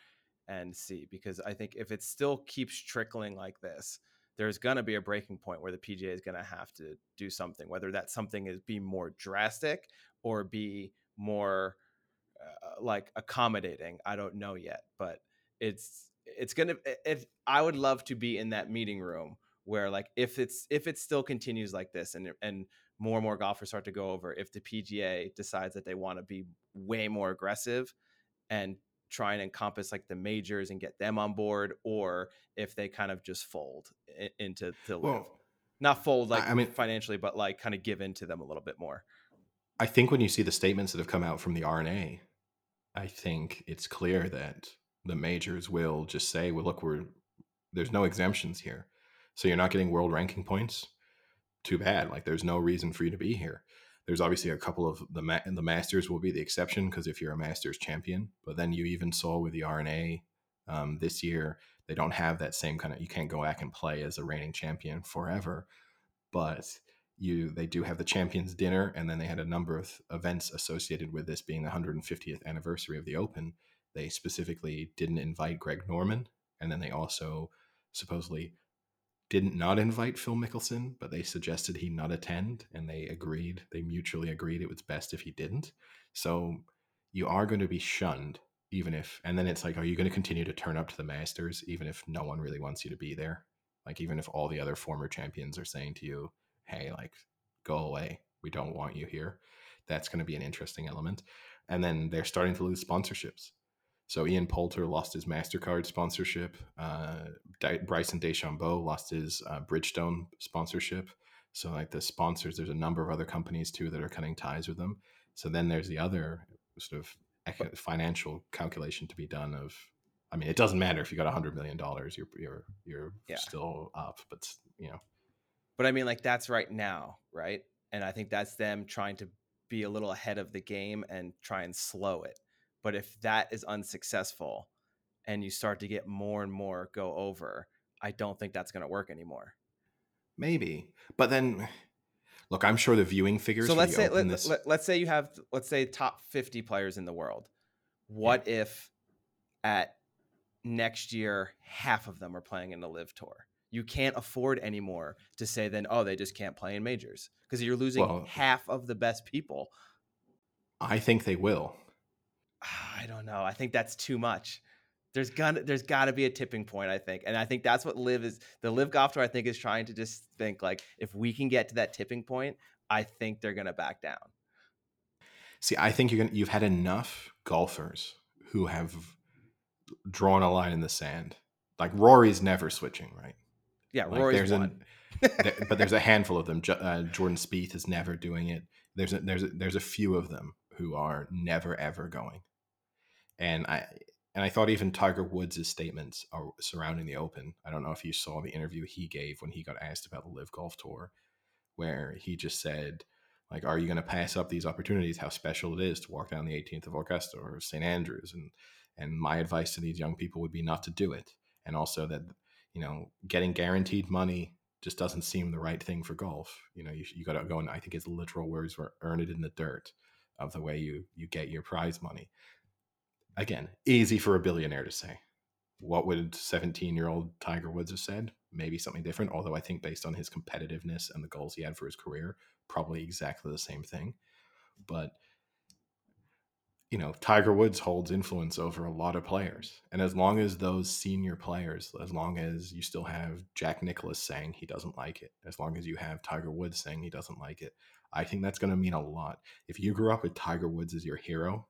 A: and see because I think if it still keeps trickling like this, there's going to be a breaking point where the PGA is going to have to do something, whether that something is be more drastic or be more uh, like accommodating. I don't know yet, but it's it's going to if I would love to be in that meeting room where like if it's if it still continues like this and and more and more golfers start to go over if the PGA decides that they want to be way more aggressive and try and encompass like the majors and get them on board or if they kind of just fold into the well, not fold like I mean financially but like kind of give in to them a little bit more
B: I think when you see the statements that have come out from the R&A I think it's clear that the majors will just say well look we're there's no exemptions here so you're not getting world ranking points too bad. Like there's no reason for you to be here. There's obviously a couple of the ma- the Masters will be the exception because if you're a Masters champion, but then you even saw with the R&A um, this year they don't have that same kind of. You can't go back and play as a reigning champion forever, but you they do have the champions dinner and then they had a number of events associated with this being the 150th anniversary of the open they specifically didn't invite greg norman and then they also supposedly didn't not invite Phil Mickelson, but they suggested he not attend, and they agreed. They mutually agreed it was best if he didn't. So you are going to be shunned, even if. And then it's like, are you going to continue to turn up to the Masters, even if no one really wants you to be there? Like, even if all the other former champions are saying to you, "Hey, like, go away. We don't want you here." That's going to be an interesting element. And then they're starting to lose sponsorships. So Ian Poulter lost his Mastercard sponsorship. Uh, Bryson DeChambeau lost his uh, Bridgestone sponsorship. So like the sponsors, there's a number of other companies too that are cutting ties with them. So then there's the other sort of financial calculation to be done of. I mean, it doesn't matter if you got a hundred million dollars, you're you're you're yeah. still up, but you know.
A: But I mean, like that's right now, right? And I think that's them trying to be a little ahead of the game and try and slow it but if that is unsuccessful and you start to get more and more go over, I don't think that's going to work anymore.
B: Maybe. But then look, I'm sure the viewing figures
A: So let's say let, this... let, let's say you have let's say top 50 players in the world. What yeah. if at next year half of them are playing in the LIV tour? You can't afford anymore to say then oh they just can't play in majors because you're losing well, half of the best people.
B: I think they will.
A: I don't know. I think that's too much. There's gonna there's got to be a tipping point, I think, and I think that's what LIV is. The LIV golf tour, I think, is trying to just think like if we can get to that tipping point, I think they're gonna back down.
B: See, I think you're gonna you've had enough golfers who have drawn a line in the sand. Like Rory's never switching, right?
A: Yeah, like Rory's there's one.
B: but there's a handful of them. Uh, Jordan Spieth is never doing it. There's a, there's a, there's a few of them who are never ever going. And I and I thought even Tiger Woods' statements are surrounding the Open. I don't know if you saw the interview he gave when he got asked about the LIV Golf Tour, where he just said, like, "Are you going to pass up these opportunities? How special it is to walk down the 18th of Augusta or St Andrews?" And and my advice to these young people would be not to do it, and also that you know getting guaranteed money just doesn't seem the right thing for golf. You know, you, you got to go and I think his literal words were earn it in the dirt of the way you you get your prize money. Again, easy for a billionaire to say. what would 17 year old Tiger Woods have said? Maybe something different. Although I think based on his competitiveness and the goals he had for his career, probably exactly the same thing. But you know, Tiger Woods holds influence over a lot of players. And as long as those senior players, as long as you still have Jack Nicklaus saying he doesn't like it, as long as you have Tiger Woods saying he doesn't like it, I think that's going to mean a lot. If you grew up with Tiger Woods as your hero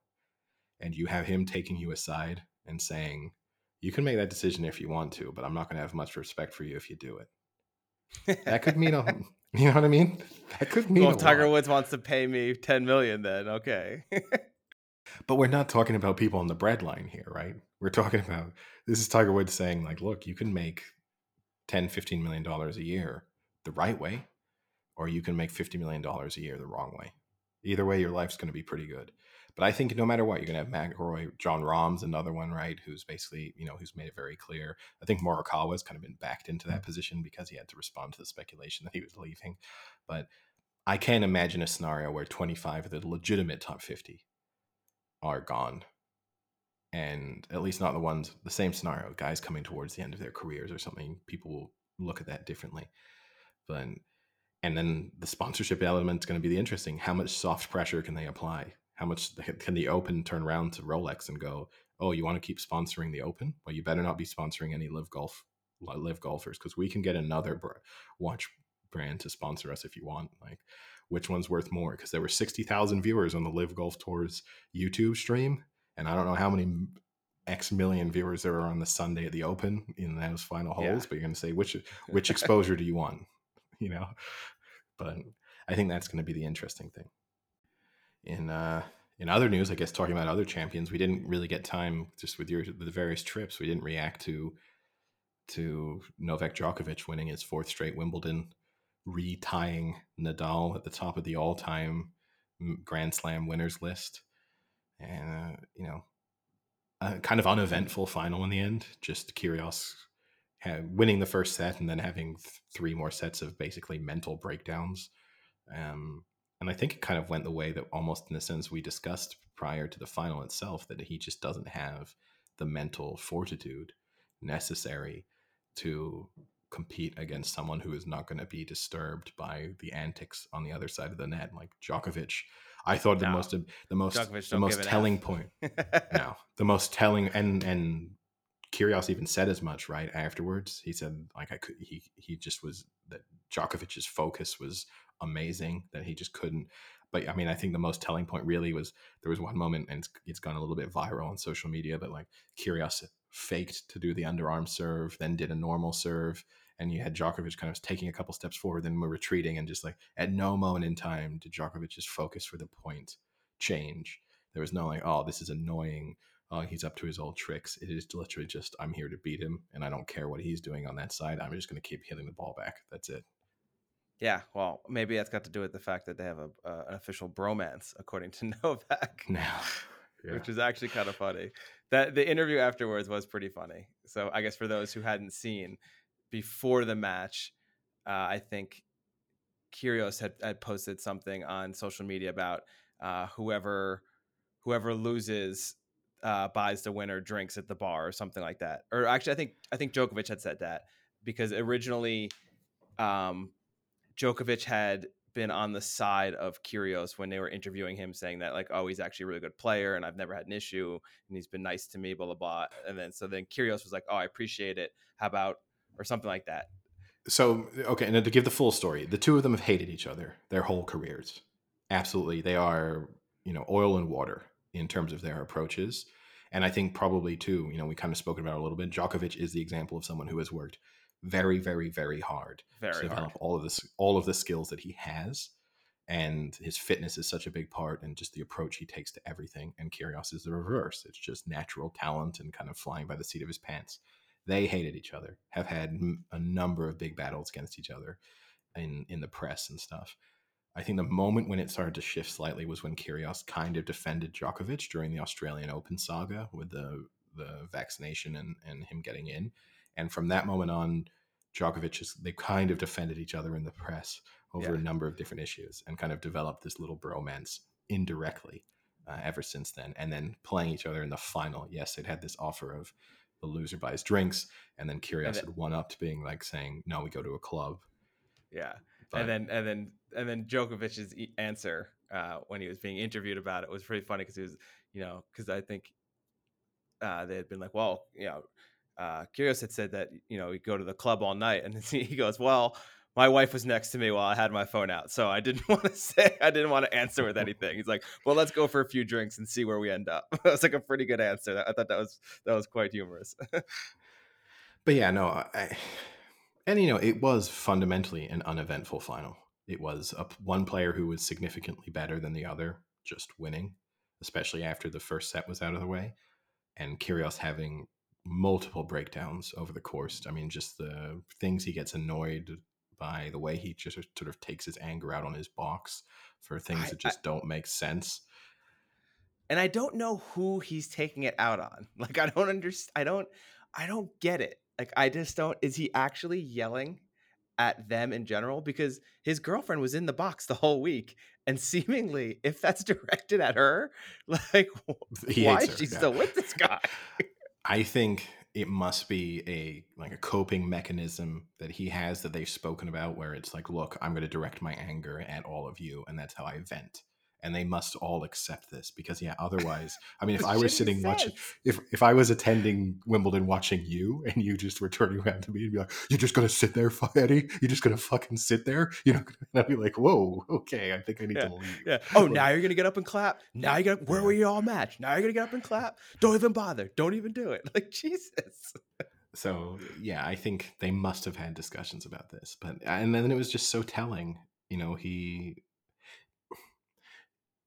B: and you have him taking you aside and saying, you can make that decision if you want to, but I'm not going to have much respect for you if you do it. That could mean a, you know what I mean? That could mean
A: well, Tiger lot. Woods wants to pay me 10 million then, okay.
B: but we're not talking about people on the breadline here, right? We're talking about this is Tiger Woods saying like, look, you can make 10, 15 million dollars a year the right way or you can make 50 million dollars a year the wrong way. Either way your life's going to be pretty good. But I think no matter what, you're going to have McIlroy, Jon Rahm's another one, right? Who's basically, you know, who's made it very clear. I think Morikawa's kind of been backed into that mm. position because he had to respond to the speculation that he was leaving. But I can't imagine a scenario where 25 of the legitimate top 50 are gone. And at least not the ones, the same scenario, guys coming towards the end of their careers or something. People will look at that differently. But, and then the sponsorship element is going to be the interesting. How much soft pressure can they apply? How much can the open turn around to rolex and go oh you want to keep sponsoring the open? Well you better not be sponsoring any LIV golf LIV golfers because we can get another watch brand to sponsor us if you want like which one's worth more? Because there were 60,000 viewers on the LIV golf tours youtube stream and i don't know how many x million viewers there are on the sunday at the open in those final holes yeah. but you're going to say which which exposure do you want? You know? But i think that's going to be the interesting thing in uh, in other news, I guess talking about other champions, we didn't really get time just with your the various trips. We didn't react to to Novak Djokovic winning his fourth straight Wimbledon, retying Nadal at the top of the all time Grand Slam winners list, and uh, you know, a kind of uneventful final in the end. Just Kyrgios winning the first set and then having th- three more sets of basically mental breakdowns. Um, and I think it kind of went the way that almost in the sense we discussed prior to the final itself that he just doesn't have the mental fortitude necessary to compete against someone who is not going to be disturbed by the antics on the other side of the net like Djokovic. I thought no. the most the most the most telling point no the most telling and and Kyrgios even said as much right afterwards. He said like I could he he just was that Djokovic's focus was amazing that he just couldn't. But I mean, I think the most telling point really was there was one moment, and it's, it's gone a little bit viral on social media, but like Kyrgios faked to do the underarm serve, then did a normal serve, and you had Djokovic kind of taking a couple steps forward, then we're retreating, and just like at no moment in time did Djokovic just focus for the point change. There was no like, oh, this is annoying. Oh, he's up to his old tricks. It is literally just, I'm here to beat him, and I don't care what he's doing on that side. I'm just going to keep hitting the ball back. That's it.
A: Yeah, well, maybe that's got to do with the fact that they have a uh, an official bromance, according to Novak.
B: Now,
A: yeah. which is actually kind of funny. That the interview afterwards was pretty funny. So I guess for those who hadn't seen before the match, uh, I think Kyrgios had, had posted something on social media about uh, whoever whoever loses uh, buys the winner drinks at the bar or something like that. Or actually, I think I think Djokovic had said that because originally um, Djokovic had been on the side of Kyrgios when they were interviewing him, saying that like, oh, he's actually a really good player, and I've never had an issue, and he's been nice to me, blah blah blah. And then so then Kyrgios was like, oh, I appreciate it. How about or something like that.
B: So okay, and to give the full story, the two of them have hated each other their whole careers. Absolutely, they are you know oil and water in terms of their approaches. And I think probably too, you know, we kind of spoken about a little bit. Djokovic is the example of someone who has worked very, very, very hard
A: very to
B: develop
A: hard.
B: all of this, all of the skills that he has. And his fitness is such a big part, and just the approach he takes to everything. And Kyrgios is the reverse; it's just natural talent and kind of flying by the seat of his pants. They hated each other, have had a number of big battles against each other in in the press and stuff. I think the moment when it started to shift slightly was when Kyrgios kind of defended Djokovic during the Australian Open saga with the the vaccination and, and him getting in. And from that moment on, Djokovic is they kind of defended each other in the press over yeah. a number of different issues and kind of developed this little bromance indirectly uh, ever since then. And then playing each other in the final, yes, it had this offer of the loser buys drinks, and then Kyrgios had one up to being like saying, "No, we go to a club."
A: Yeah.
B: But-
A: and then and then and then Djokovic's answer uh, when he was being interviewed about it was pretty funny because he was, you know, because I think uh, they had been like, well, you know, uh, Kyrgios had said that you know we go to the club all night, and he goes, well. My wife was next to me while I had my phone out, so I didn't want to say I didn't want to answer with anything. He's like, "Well, let's go for a few drinks and see where we end up." that was like a pretty good answer. I thought that was that was quite humorous.
B: But yeah, no, I, and you know, it was fundamentally an uneventful final. It was a, one player who was significantly better than the other, just winning, especially after the first set was out of the way, and Kyrgios having multiple breakdowns over the course. I mean, just the things he gets annoyed by, the way he just sort of takes his anger out on his box for things
A: I-
B: that just don't make sense.
A: and I don't know who he's taking it out on. Like I don't understand. I don't. I don't get it. Like I just don't. Is he actually yelling at them in general? Because his girlfriend was in the box the whole week, and seemingly, if that's directed at her, like
B: He
A: why is she
B: yeah.
A: still with this guy?
B: I think it must be a like a coping mechanism that he has that they've spoken about where it's like, look, I'm going to direct my anger at all of you, and that's how I vent. And they must all accept this because, yeah, otherwise, I mean, if I was sitting watching, if if I was attending Wimbledon watching you, and you just were turning around to me and be like, "You're just gonna sit there, Eddie? You're just gonna fucking sit there?" You know, and I'd be like, "Whoa, okay, I think I need
A: Yeah,
B: to leave."
A: Yeah. Oh,
B: Like-
A: now you're gonna get up and clap. Now you got where
B: Yeah.
A: were you all match? Now you're gonna get up and clap. Don't even bother. Don't even do it. Like Jesus.
B: So yeah, I think they must have had discussions about this, but and then it was just so telling. You know, he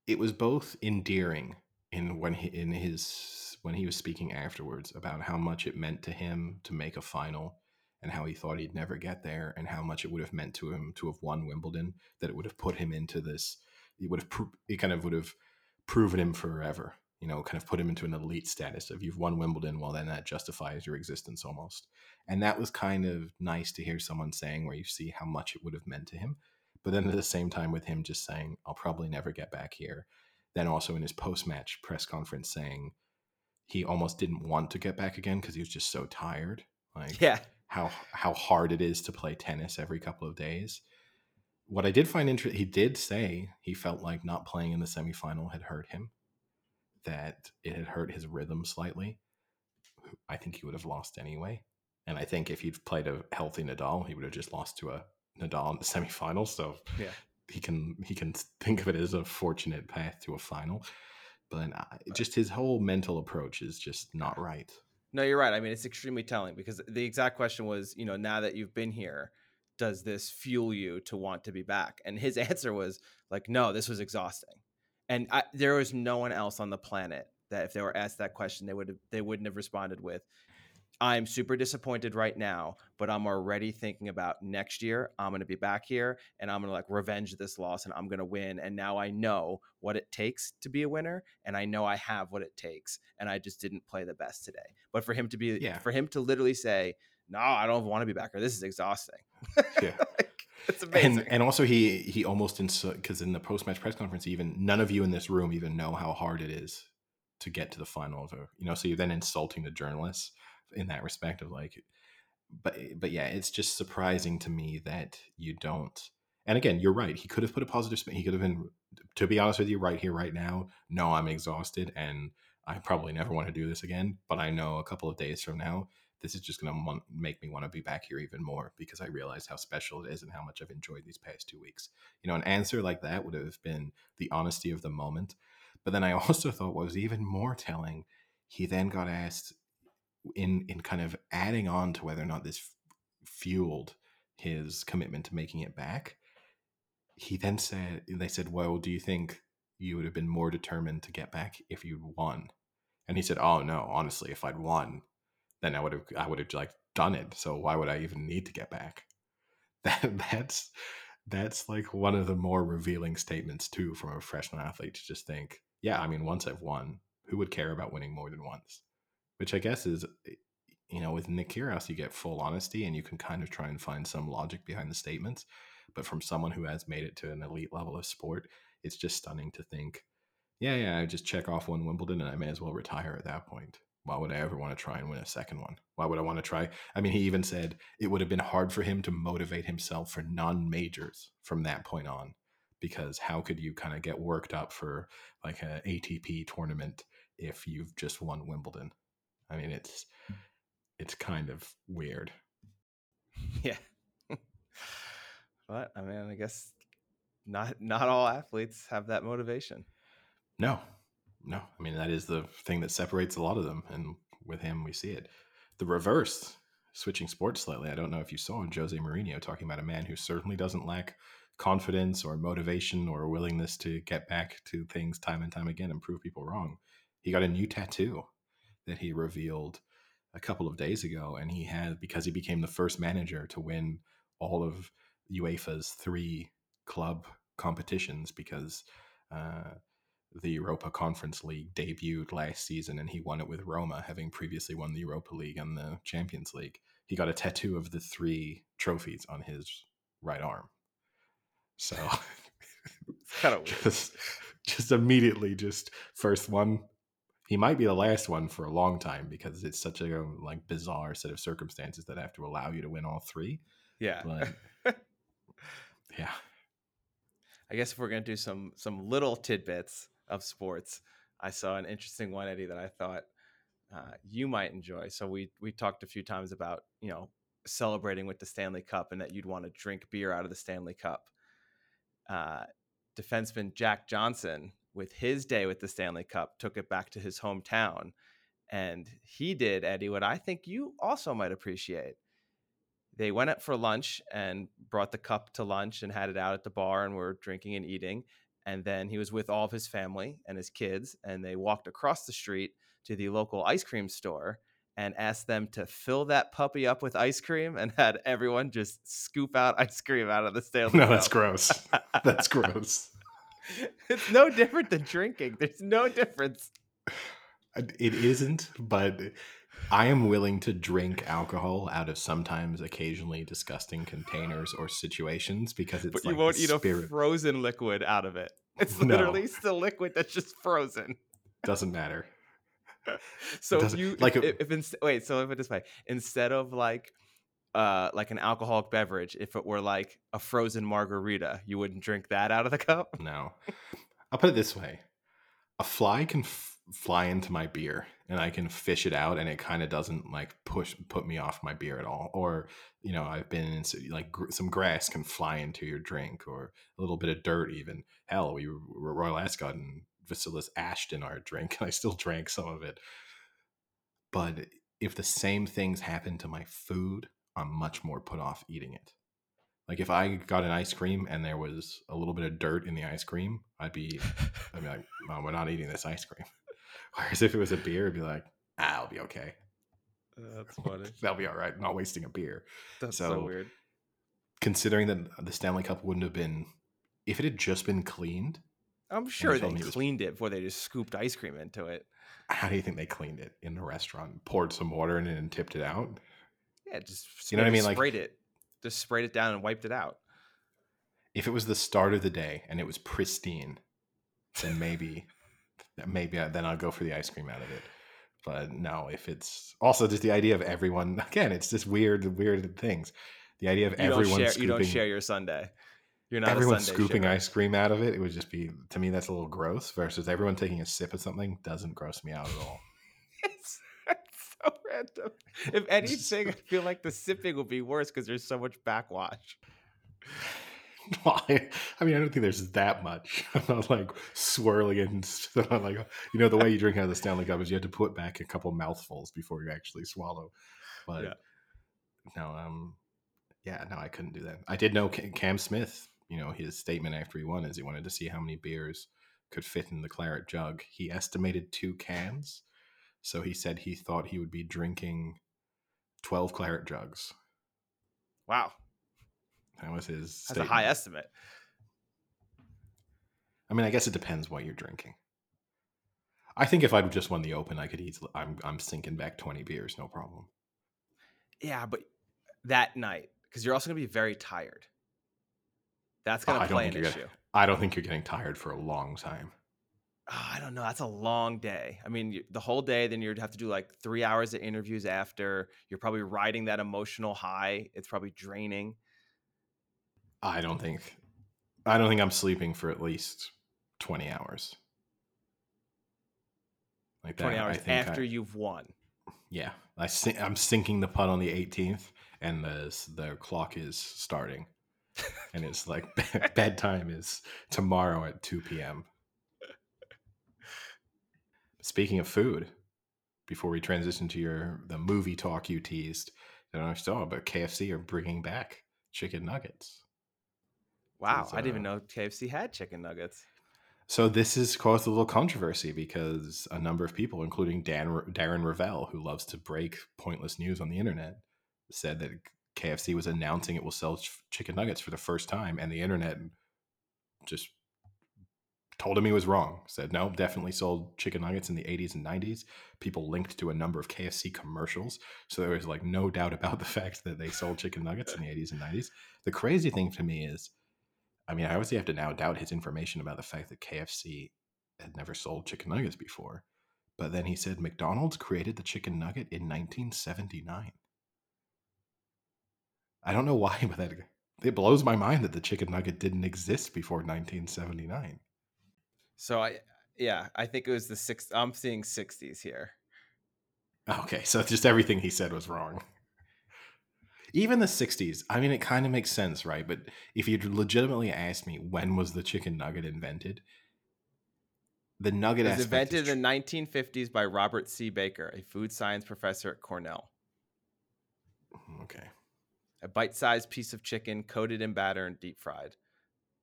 B: it was both endearing in when he in his when he was speaking afterwards about how much it meant to him to make a final and how he thought he'd never get there and how much it would have meant to him to have won Wimbledon that it would have put him into this it would have pro- it kind of would have proven him forever you know kind of put him into an elite status of you've won Wimbledon well then that justifies your existence almost. And that was kind of nice to hear someone saying where you see how much it would have meant to him but then at the same time with him just saying I'll probably never get back here then also in his post-match press conference saying he almost didn't want to get back again because he was just so tired like
A: Yeah.
B: how how hard it is to play tennis every couple of days. What I did find interesting, he did say he felt like not playing in the semifinal had hurt him, that it had hurt his rhythm slightly. I think he would have lost anyway, and I think if he'd played a healthy Nadal, he would have just lost to a Nadal in the semifinal. So
A: Yeah.
B: he can he can think of it as a fortunate path to a final. But I, just his whole mental approach is just not right.
A: No, you're right. I mean, it's extremely telling because the exact question was, you know, now that you've been here, does this fuel you to want to be back? And his answer was like, no, this was exhausting. And I, there was no one else on the planet that if they were asked that question, they would have, they wouldn't have responded with, I'm super disappointed right now, but I'm already thinking about next year. I'm going to be back here and I'm going to like revenge this loss and I'm going to win. And now I know what it takes to be a winner and I know I have what it takes. And I just didn't play the best today. But for him to be,
B: Yeah.
A: for him to literally say, no, I don't want to be back here. this is exhausting.
B: Yeah.
A: like, it's amazing.
B: And and also he he almost because in the post match press conference even none of you in this room even know how hard it is to get to the final of a you know so you're then insulting the journalists in that respect of like but eh, but yeah it's just surprising to me that you don't and again you're right he could have put a positive spin he could have been to be honest with you right here right now no I'm exhausted and I probably never want to do this again but I know a couple of days from now this is just going to make me want to be back here even more because I realize how special it is and how much I've enjoyed these past two weeks. You know, an answer like that would have been the honesty of the moment. But then I also thought what was even more telling, he then got asked in in kind of adding on to whether or not this f- fueled his commitment to making it back. He then said, they said, well, do you think you would have been more determined to get back if you'd won? And he said, oh no, honestly, if I'd won, then I would have I would have like done it. So why would I even need to get back? That that's that's like one of the more revealing statements too from a professional athlete to just think, yeah, I mean, once I've won, who would care about winning more than once? Which I guess is, eh, you know, with Nick Kyrgios, you get full honesty and you can kind of try and find some logic behind the statements. But from someone who has made it to an elite level of sport, it's just stunning to think, yeah, yeah, I just check off one Wimbledon and I may as well retire at that point why would I ever want to try and win a second one? Why would I want to try? I mean, he even said it would have been hard for him to motivate himself for non majors from that point on, because how could you kind of get worked up for like an ATP tournament if you've just won Wimbledon? I mean, it's it's kind of weird.
A: Yeah. but I mean, I guess not not all athletes have that motivation.
B: No, no. I mean, that is the thing that separates a lot of them. And with him, we see it. The reverse, switching sports slightly. I don't know if you saw Jose Mourinho talking about a man who certainly doesn't lack confidence or motivation or willingness to get back to things time and time again and prove people wrong. He got a new tattoo that he revealed a couple of days ago. And he had, because he became the first manager to win all of UEFA's three club competitions because uh, the Europa Conference League debuted last season and he won it with Roma, having previously won the Europa League and the Champions League. He got a tattoo of the three trophies on his right arm. So
A: kind of
B: just, just immediately, just first one. He might be the last one for a long time because it's such a like bizarre set of circumstances that have to allow you to win all three.
A: Yeah.
B: But yeah.
A: I guess if we're gonna do some some little tidbits of sports, I saw an interesting one, Eddie, that I thought uh, you might enjoy. So we we talked a few times about you know celebrating with the Stanley Cup and that you'd want to drink beer out of the Stanley Cup. Uh, defenseman Jack Johnson, with his day with the Stanley Cup, took it back to his hometown, and he did Eddie what I think you also might appreciate they went out for lunch and brought the cup to lunch and had it out at the bar and were drinking and eating. And then he was with all of his family and his kids, and they walked across the street to the local ice cream store and asked them to fill that puppy up with ice cream and had everyone just scoop out ice cream out of the Stanley.
B: No, that's gross. that's gross.
A: It's no different than drinking. There's no difference.
B: It isn't, but I am willing to drink alcohol out of sometimes occasionally disgusting containers or situations because it's
A: but
B: like
A: you won't eat
B: spirit.
A: a frozen liquid out of it. It's
B: No.
A: literally still liquid that's just frozen.
B: Doesn't matter.
A: So if
B: doesn't-
A: you
B: like
A: if, if inst- wait, so if it this way, instead of like uh like an alcoholic beverage, if it were like a frozen margarita, you wouldn't drink that out of the cup.
B: No. I'll put it this way a fly can f- fly into my beer and I can fish it out and it kind of doesn't like push put me off my beer at all. Or, you know, I've been in like gr- some grass can fly into your drink or a little bit of dirt, even. Hell, we were Royal Ascot and Vasilis ashed in our drink and I still drank some of it. But if the same things happen to my food, I'm much more put off eating it. Like if I got an ice cream and there was a little bit of dirt in the ice cream, I'd be, I'd be like, "Mom, we're not eating this ice cream." Whereas if it was a beer, it'd be like, ah, "I'll be okay.
A: That's funny.
B: That'll be all right. Not wasting a beer."
A: That's so,
B: So-
A: weird.
B: Considering that the Stanley Cup wouldn't have been, if it had just been cleaned,
A: I'm sure they cleaned it before they just scooped ice cream into it.
B: how do you think they cleaned it in the restaurant? Poured some water in it and tipped it out.
A: Yeah, just
B: You know what I mean? Like-
A: sprayed it, just sprayed it down and wiped it out.
B: If it was the start of the day and it was pristine, then maybe, maybe I, then I'll go for the ice cream out of it. But no, if it's also just the idea of everyone again, it's just weird, weird things. The idea of
A: You don't
B: everyone
A: share.
B: scooping,
A: You don't share your sundae. You're not
B: everyone
A: a sundae
B: scooping ice cream out of it. It would just be to me that's a little gross. Versus everyone taking a sip of something doesn't gross me out at all.
A: So random. If anything, I feel like the sipping will be worse because there's so much backwash.
B: Well, I, I mean, I don't think there's that much. I'm not like swirling and stuff. I'm like you know the way you drink out of the Stanley Cup is you have to put back a couple mouthfuls before you actually swallow. But
A: Yeah.
B: no, um, yeah, no, I couldn't do that. I did know Cam Smith. You know his statement after he won is he wanted to see how many beers could fit in the claret jug. He estimated two cans, so he said he thought he would be drinking twelve claret jugs.
A: Wow,
B: That was his.
A: that's
B: Statement.
A: a high estimate.
B: I mean, I guess it depends what you're drinking. I think if I'd just won the Open, I could easily. I'm I'm sinking back twenty beers, no problem.
A: Yeah, but that night, because you're also gonna be very tired. That's
B: Oh,
A: gonna
B: I
A: play an issue.
B: gonna- I don't think you're getting tired for a long time.
A: Oh, I don't know. That's a long day. I mean, you, the whole day. Then you'd have to do like three hours of interviews after. You're probably riding that emotional high. It's probably draining.
B: I don't think. I don't think I'm sleeping for at least twenty hours.
A: Like twenty that, hours after I, you've won.
B: Yeah, I I'm sinking the putt on the 18th, and the the clock is starting, and it's like bedtime is tomorrow at 2 p.m. Speaking of food, before we transition to your the movie talk you teased, that I don't know if you saw, but KFC are bringing back chicken nuggets.
A: Wow, I didn't even uh know KFC had chicken nuggets.
B: So this has caused a little controversy because a number of people, including Dan Darren Rovell, who loves to break pointless news on the internet, said that KFC was announcing it will sell ch- chicken nuggets for the first time, and the internet just told him he was wrong. Said no, definitely sold chicken nuggets in the 80s and 90s. People linked to a number of KFC commercials, so there was like no doubt about the fact that they sold chicken nuggets in the 80s and 90s. The crazy thing to me is I mean, I obviously have to now doubt his information about the fact that KFC had never sold chicken nuggets before. But then he said McDonald's created the chicken nugget in 1979. I don't know why, but that it blows my mind that the chicken nugget didn't exist before 1979.
A: So I yeah, I think it was the six I'm seeing 60s here.
B: Okay, so just everything he said was wrong. Even the 60s i mean it kind of makes sense right? But if you'd legitimately asked me when was the chicken nugget invented the nugget
A: it was invented in the 1950s by robert c. Baker a food science professor at cornell.
B: Mm, okay.
A: A bite-sized piece of chicken coated in batter and deep fried.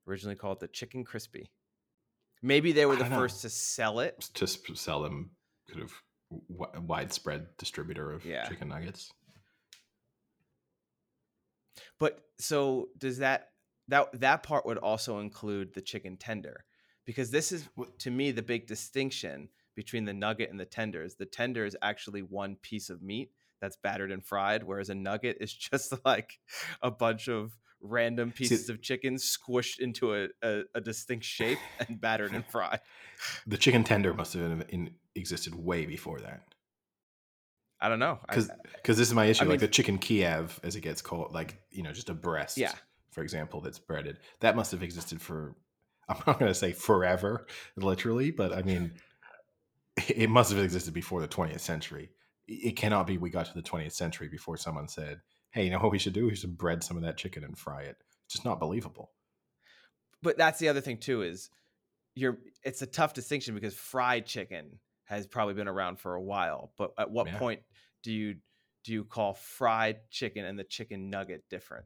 A: Originally called the chicken crispy maybe they were the first know. to sell it
B: just sell them kind of widespread distributor of yeah. chicken nuggets
A: but so does that that that part would also include the chicken tender because this is to me the big distinction between the nugget and the tenders. The tender is actually one piece of meat that's battered and fried, whereas a nugget is just like a bunch of random pieces See, of chicken squished into a, a, a, distinct shape and battered and fried.
B: The chicken tender must have in, existed way before that.
A: I don't know
B: because because this is my issue. I like mean, the chicken Kiev, as it gets called, like you know, just a breast,
A: yeah.
B: for example, that's breaded. That must have existed for I'm not going to say forever, literally, but I mean, it must have existed before the 20th century. It cannot be we got to the 20th century before someone said, "Hey, you know what we should do? We should bread some of that chicken and fry it." It's just not believable.
A: But that's the other thing too is you're. It's a tough distinction because fried chicken has probably been around for a while. But at what yeah. point do you do you call fried chicken and the chicken nugget different?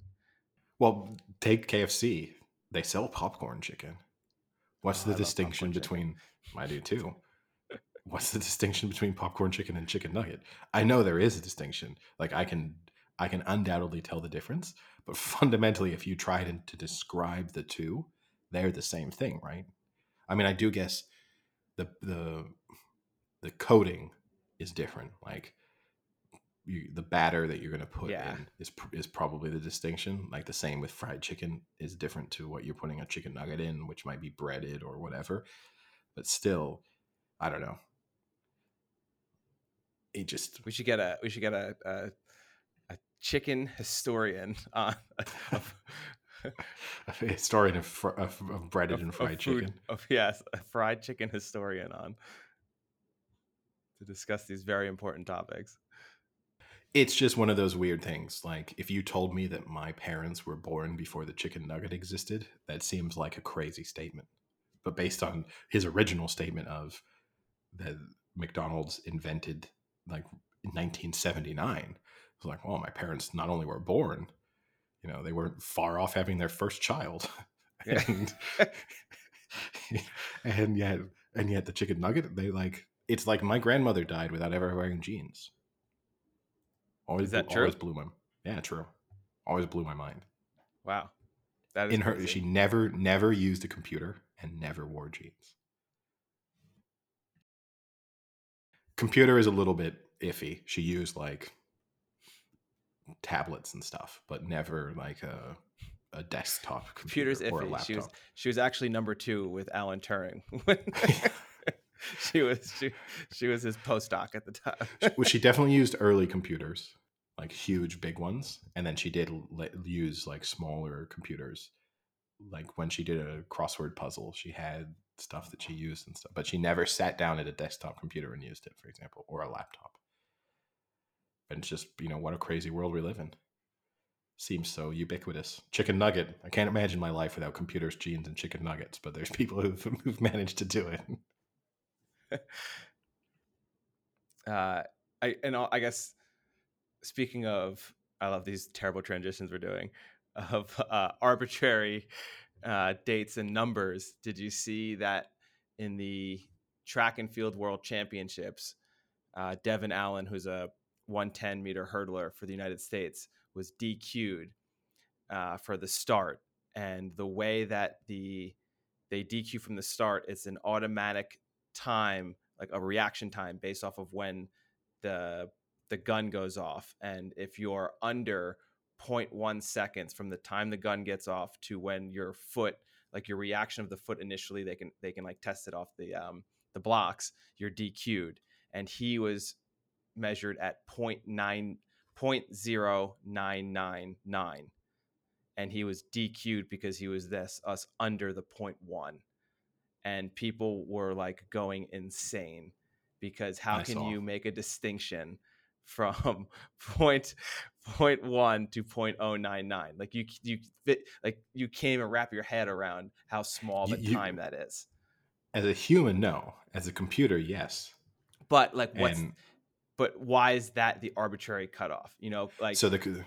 B: Well, take KFC. They sell popcorn chicken. What's oh, the I distinction between? I do too. What's the distinction between popcorn chicken and chicken nugget? I know there is a distinction. Like I can, I can undoubtedly tell the difference. But fundamentally, if you try to, to describe the two, they're the same thing, right? I mean, I do guess the the the coating is different. Like you, the batter that you're going to put yeah. in is is probably the distinction. Like the same with fried chicken is different to what you're putting a chicken nugget in, which might be breaded or whatever. But still, I don't know. It just
A: we should get a we should get a a, a chicken historian uh, on.
B: a historian of, of, of breaded of, and fried food, chicken.
A: Of, yes, a fried chicken historian on to discuss these very important topics.
B: It's just one of those weird things. Like, if you told me that my parents were born before the chicken nugget existed, that seems like a crazy statement. But based on his original statement of that McDonald's invented like in 1979, it's like, well, my parents not only were born, you know, they weren't far off having their first child. and, and yet, and yet the chicken nugget, they like it's like my grandmother died without ever wearing jeans. Always,
A: Is that
B: blew,
A: true?
B: Always blew my yeah, true. Always blew my mind.
A: Wow,
B: that is in her. She never never used a computer and never wore jeans. Computer is a little bit iffy. She used like tablets and stuff, but never like a a desktop
A: computer Computer's iffy. She was she was actually number two with Alan Turing. she was she, she was his postdoc at the time.
B: well, she definitely used early computers, like huge big ones, and then she did l- use like smaller computers. Like when she did a crossword puzzle, she had stuff that she used and stuff, but she never sat down at a desktop computer and used it, for example, or a laptop. And it's just you know what a crazy world we live in. Seems so ubiquitous. Chicken nugget. I can't imagine my life without computers, jeans, and chicken nuggets. But there's people who've, who've managed to do it.
A: uh, I and I guess speaking of, I love these terrible transitions we're doing of uh, arbitrary uh, dates and numbers. Did you see that in the track and field world championships? Uh, Devin Allen, who's a 110 meter hurdler for the United States, was DQ'd uh, for the start. And the way that the they DQ from the start, it's an automatic time, like a reaction time based off of when the the gun goes off. And if you're under 0.1 seconds from the time the gun gets off to when your foot, like your reaction of the foot initially, they can they can like test it off the um the blocks, you're DQ'd. And he was measured at 0.9 0.0999 and he was DQ'd because he was this us under the 0.1 and people were like going insane because how I can saw. you make a distinction from point point one to point oh nine nine? Like you you fit like you can't even wrap your head around how small the you, time that is.
B: As a human no. As a computer yes.
A: But like what's and, but why is that the arbitrary cutoff? You know, like
B: so the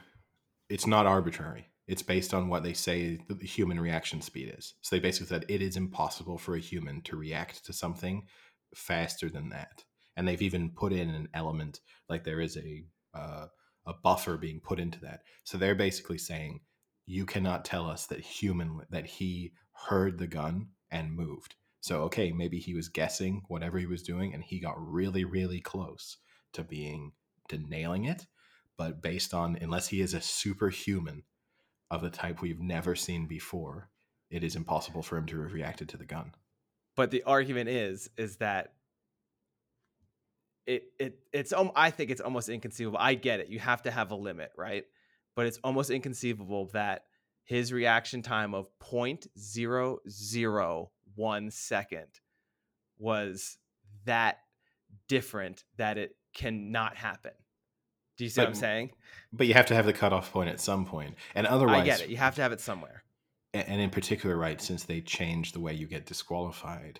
B: it's not arbitrary. It's based on what they say the human reaction speed is. So they basically said it is impossible for a human to react to something faster than that. And they've even put in an element like there is a uh, a buffer being put into that. So they're basically saying you cannot tell us that human that he heard the gun and moved. So okay, maybe he was guessing whatever he was doing and he got really really close to being to nailing it, but based on unless he is a superhuman of the type we've never seen before, it is impossible for him to have reacted to the gun.
A: But the argument is is that it it it's um, I think it's almost inconceivable. I get it. You have to have a limit, right? But it's almost inconceivable that his reaction time of 0.001 second was that different that it cannot happen. Do you see but, what I'm saying?
B: But you have to have the cutoff point at some point, and otherwise, I
A: get it. You have to have it somewhere.
B: And in particular, right, since they changed the way you get disqualified,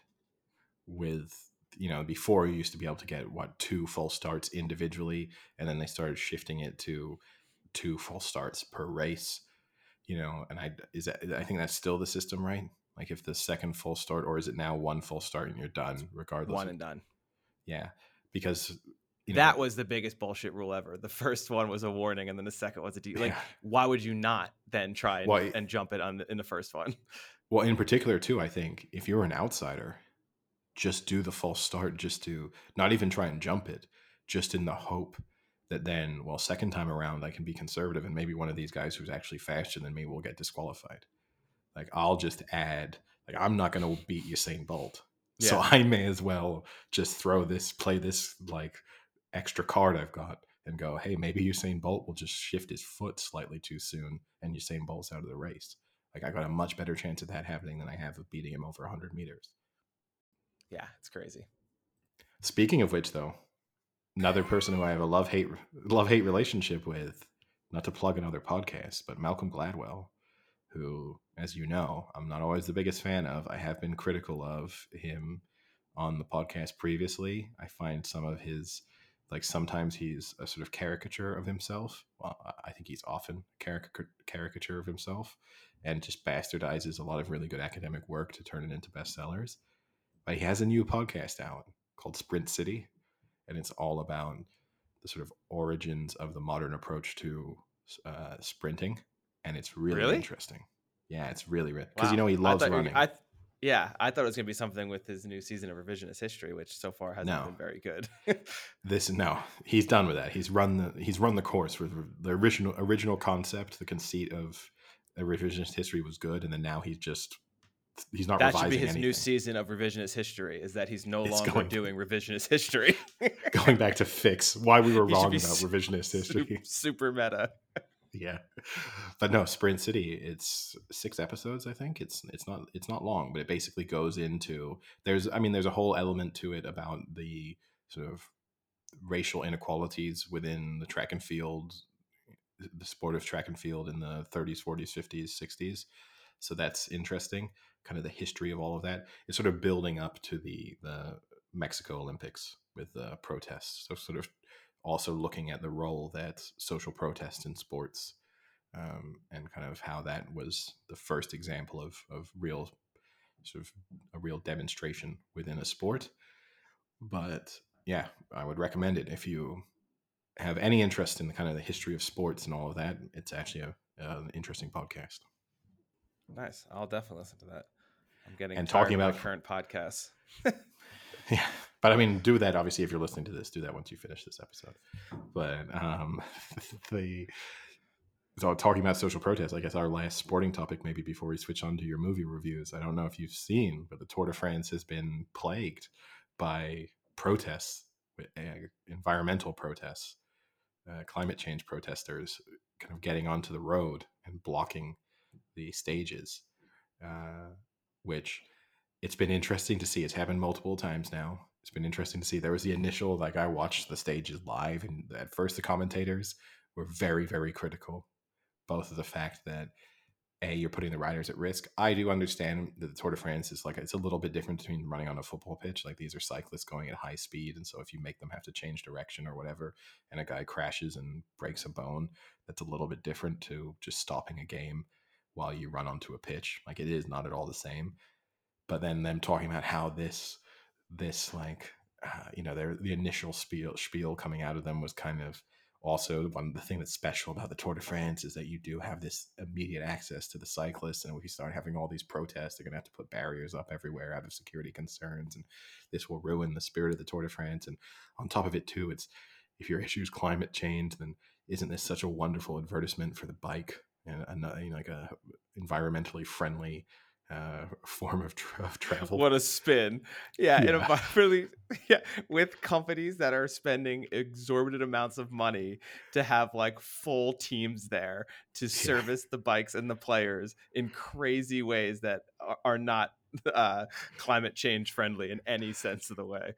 B: with you know before you used to be able to get what two full starts individually, and then they started shifting it to two full starts per race. You know, and I is that I think that's still the system, right? Like if the second full start, or is it now one full start and you're done regardless?
A: One and done.
B: Yeah, because
A: you know, that was the biggest bullshit rule ever. The first one was a warning, and then the second was a de- like. Why would you not then try and, well, and jump it on the, in the first one?
B: Well, in particular, too, I think if you're an outsider, just do the false start, just to not even try and jump it, just in the hope that then, well, second time around, I can be conservative, and maybe one of these guys who's actually faster than me will get disqualified. Like I'll just add, like I'm not going to beat Usain Bolt, yeah. so I may as well just throw this, play this like extra card I've got and go, hey, maybe Usain Bolt will just shift his foot slightly too soon and Usain Bolt's out of the race. Like I got a much better chance of that happening than I have of beating him over 100 meters.
A: Yeah, it's crazy.
B: Speaking of which, though, another person who I have a love hate love hate relationship with, not to plug another podcast, but Malcolm Gladwell, who, as you know, I'm not always the biggest fan of. I have been critical of him on the podcast previously. I find some of his like sometimes he's a sort of caricature of himself. Well, I think he's often caricature caricature of himself, and just bastardizes a lot of really good academic work to turn it into bestsellers. But he has a new podcast out called Sprint City, and it's all about the sort of origins of the modern approach to uh, sprinting, and it's really, really? interesting. Yeah, it's really because wow. you know he loves running. I,
A: yeah, I thought it was going to be something with his new season of revisionist history, which so far hasn't no. been very good.
B: this no, he's done with that. He's run the he's run the course with the original original concept, the conceit of a revisionist history was good, and then now he's just he's not
A: that should be
B: revising
A: his
B: anything.
A: new season of revisionist history. Is that he's no
B: It's
A: longer
B: going-
A: doing revisionist history.
B: going back to fix why we were
A: He
B: wrong about
A: su-
B: revisionist history.
A: super meta.
B: Yeah. But no sprint city it's six episodes i think. It's it's not it's not long but it basically goes into there's i mean there's a whole element to it about the sort of racial inequalities within the track and field the sport of track and field in the 30s 40s 50s 60s so that's interesting kind of the history of all of that. It's sort of building up to the the mexico olympics with the protests. So sort of also looking at the role that social protest in sports um, and kind of how that was the first example of of real sort of a real demonstration within a sport. But yeah, I would recommend it if you have any interest in the kind of the history of sports and all of that. It's actually a, an interesting podcast.
A: Nice. I'll definitely listen to that. I'm getting
B: And talking about-
A: current podcasts.
B: Yeah, but I mean, do that obviously if you're listening to this. Do that once you finish this episode. But um, the so talking about social protests, I guess our last sporting topic, maybe before we switch on to your movie reviews. I don't know if you've seen, but the Tour de France has been plagued by protests, uh, environmental protests, uh, climate change protesters, kind of getting onto the road and blocking the stages, uh, which it's been interesting to see. It's happened multiple times now. It's been interesting to see. There was the initial, like, I watched the stages live, and at first the commentators were very, very critical, both of the fact that a you're putting the riders at risk. I do understand that the Tour de France is like it's a little bit different between running on a football pitch. Like these are cyclists going at high speed, and so if you make them have to change direction or whatever, and a guy crashes and breaks a bone, that's a little bit different to just stopping a game while you run onto a pitch. Like it is not at all the same. But then them talking about how this this like uh, you know their the initial spiel spiel coming out of them was kind of also one the thing that's special about the Tour de France is that you do have this immediate access to the cyclists, and if you start having all these protests, they're going to have to put barriers up everywhere out of security concerns, and this will ruin the spirit of the Tour de France. And on top of it, too, it's if your issue is climate change, then isn't this such a wonderful advertisement for the bike and a, you know, like a environmentally friendly uh, form of, tra- of travel?
A: What a spin. Yeah, in a really yeah, with companies that are spending exorbitant amounts of money to have like full teams there to service the bikes and the players in crazy ways that are, are not uh, climate change friendly in any sense of the way.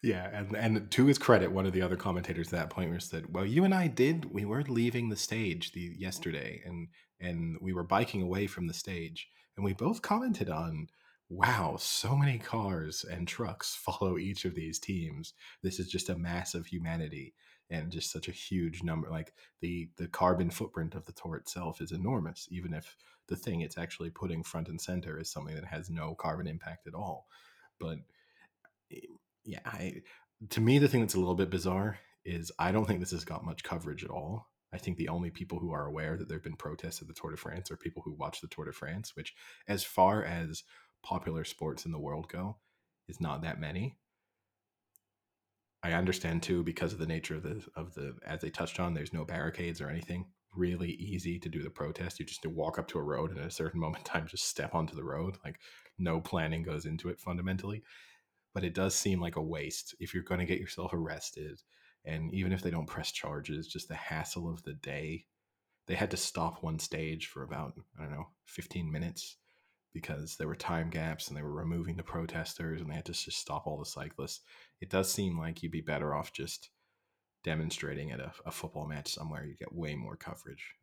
B: Yeah, and and to his credit, one of the other commentators at that point said, "Well, you and I did. We were leaving the stage the yesterday, and and we were biking away from the stage, and we both commented on." Wow, so many cars and trucks follow each of these teams. This is just a mass of humanity and just such a huge number. Like the the carbon footprint of the tour itself is enormous, even if the thing it's actually putting front and center is something that has no carbon impact at all. But eh, yeah, I to me the thing that's a little bit bizarre is I don't think this has got much coverage at all. I think the only people who are aware that there've been protests at the Tour de France are people who watch the Tour de France, which as far as popular sports in the world go, is not that many. I understand too because of the nature of the of the as they touched on, there's no barricades or anything. Really easy to do the protest. You just walk up to a road and at a certain moment in time just step onto the road. Like no planning goes into it fundamentally but it does seem like a waste if you're going to get yourself arrested and even if they don't press charges just the hassle of the day they had to stop one stage for about i don't know 15 minutes because there were time gaps and they were removing the protesters and they had to just stop all the cyclists it does seem like you'd be better off just demonstrating at a, a football match somewhere you get way more coverage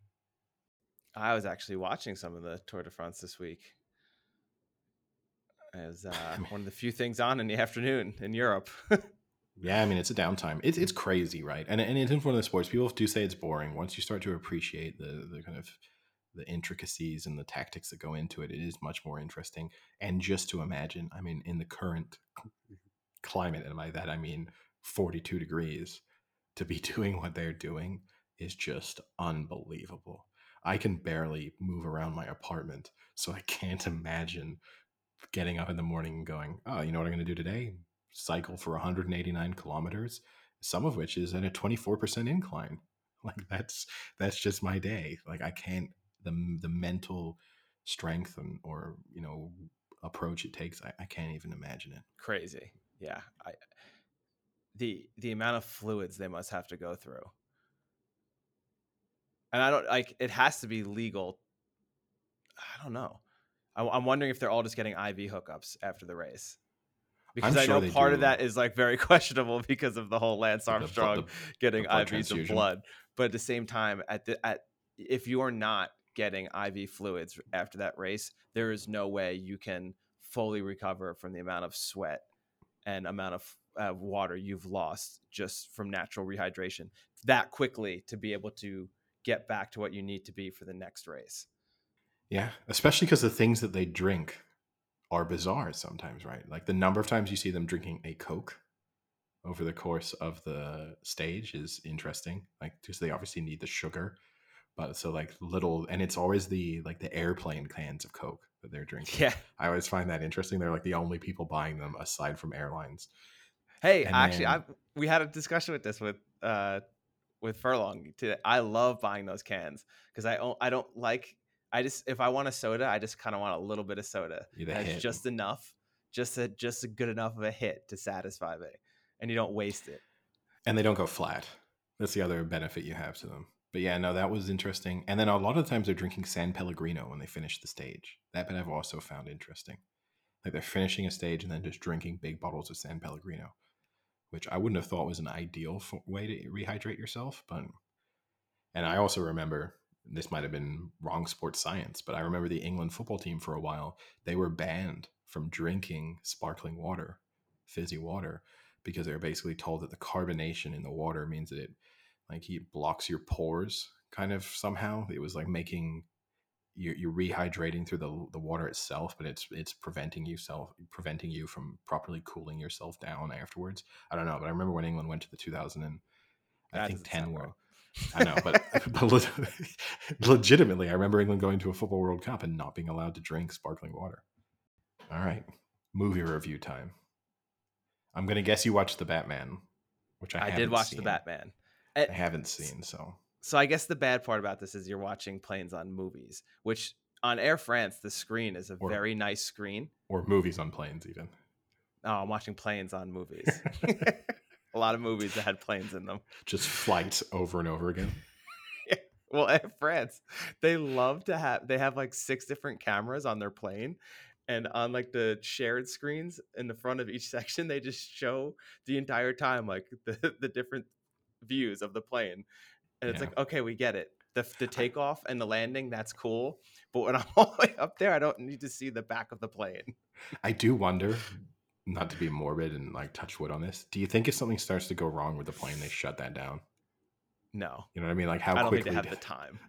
A: I was actually watching some of the Tour de France this week. As uh, one of the few things on in the afternoon in Europe.
B: Yeah, I mean it's a downtime. It's it's crazy, right? And and it's in one of the sports. People do say it's boring. Once you start to appreciate the the kind of the intricacies and the tactics that go into it, it is much more interesting. And just to imagine, I mean, in the current climate, and by that I mean forty two degrees, to be doing what they're doing is just unbelievable. I can barely move around my apartment, so I can't imagine getting up in the morning and going, "Oh, you know what I'm going to do today? Cycle for 189 kilometers, some of which is at a 24% incline. Like that's that's just my day. Like I can't the the mental strength and or you know approach it takes, I, I can't even imagine it.
A: Crazy. Yeah. I the the amount of fluids they must have to go through. And I don't like it has to be legal. I don't know. I, I'm wondering if they're all just getting IV hookups after the race because
B: I'm
A: I know part of that is like very questionable because of the whole Lance
B: The- the-
A: Armstrong
B: the-
A: getting
B: the blood
A: IVs of blood. But at the same time, at the at if you are not getting IV fluids after that race, there is no way you can fully recover from the amount of sweat and amount of uh, water you've lost just from natural rehydration that quickly to be able to get back to what you need to be for the next race.
B: Yeah, especially because the things that they drink are bizarre sometimes, right? Like the number of times you see them drinking a Coke over the course of the stage is interesting. Like, because they obviously need the sugar, but so like little, and it's always the like the airplane cans of Coke that they're drinking.
A: Yeah.
B: I always find that interesting. They're like the only people buying them aside from airlines.
A: Hey,
B: And
A: actually, I we had a discussion with this with uh with Furlong today. I love buying those cans because I I don't like I just if I want a soda, I just kind of want a little bit of soda.
B: Yeah, the
A: and it's
B: hit.
A: just enough, just a just a good enough of a hit to satisfy me, and you don't waste it.
B: and they don't go flat. That's the other benefit you have to them. But yeah, no, that was interesting. And then a lot of times they're drinking San Pellegrino when they finish the stage. That bit I've also found interesting. Like they're finishing a stage and then just drinking big bottles of San Pellegrino, which I wouldn't have thought was an ideal way to rehydrate yourself. But and I also remember this might have been wrong sports science, but I remember the England football team for a while they were banned from drinking sparkling water, fizzy water, because they were basically told that the carbonation in the water means that it like it blocks your pores kind of somehow. It was like making you're, you're rehydrating through the, the water itself, but it's it's preventing you self preventing you from properly cooling yourself down afterwards. I don't know, but I remember when England went to the 2000 and I
A: That
B: think 10
A: sound
B: World. I know, but, but le- legitimately, I remember England going to a football World Cup and not being allowed to drink sparkling water. All right, movie review time. I'm gonna guess you watched the Batman, which I,
A: I, did watch
B: seen.
A: the Batman.
B: I haven't seen, so
A: So I guess the bad part about this is you're watching planes on movies, which on Air France the screen is a
B: Or-
A: very nice screen.
B: or movies on planes even.
A: Oh, I'm watching planes on movies. a lot of movies that had planes in them.
B: Just flights over and over again.
A: Well, Air France, they love to have they have like six different cameras on their plane. And on like the shared screens in the front of each section, they just show the entire time like the, the different views of the plane. And it's
B: Yeah.
A: like, okay, we get it. The, the takeoff and the landing, that's cool. But when I'm all the way up there, I don't need to see the back of the plane.
B: I do wonder, not to be morbid and like touch wood on this. Do you think if something starts to go wrong with the plane, they shut that down?
A: No,
B: You know what I mean? Like how
A: I don't think
B: quickly
A: they have the time.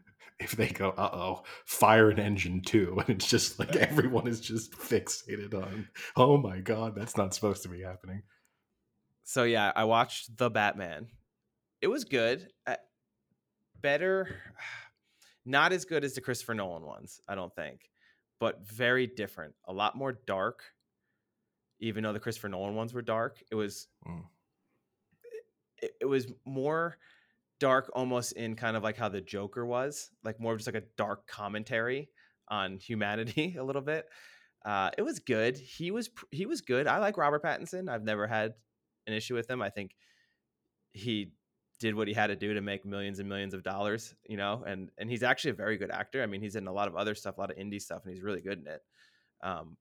B: if they go, uh oh, fire an engine too, and it's just like everyone is just fixated on, oh my god, that's not supposed to be happening.
A: So yeah, I watched The Batman. It was good. Better, not as good as the Christopher Nolan ones, I don't think, but very different. A lot more dark. Even though the Christopher Nolan ones were dark, it was
B: Mm.
A: it, it was more dark almost in kind of like how the Joker was, like more of just like a dark commentary on humanity a little bit. Uh, it was good. He was he was good. I like Robert Pattinson. I've never had an issue with him. I think he did what he had to do to make millions and millions of dollars, you know, and and he's actually a very good actor. I mean, he's in a lot of other stuff, a lot of indie stuff, and he's really good in it. Um,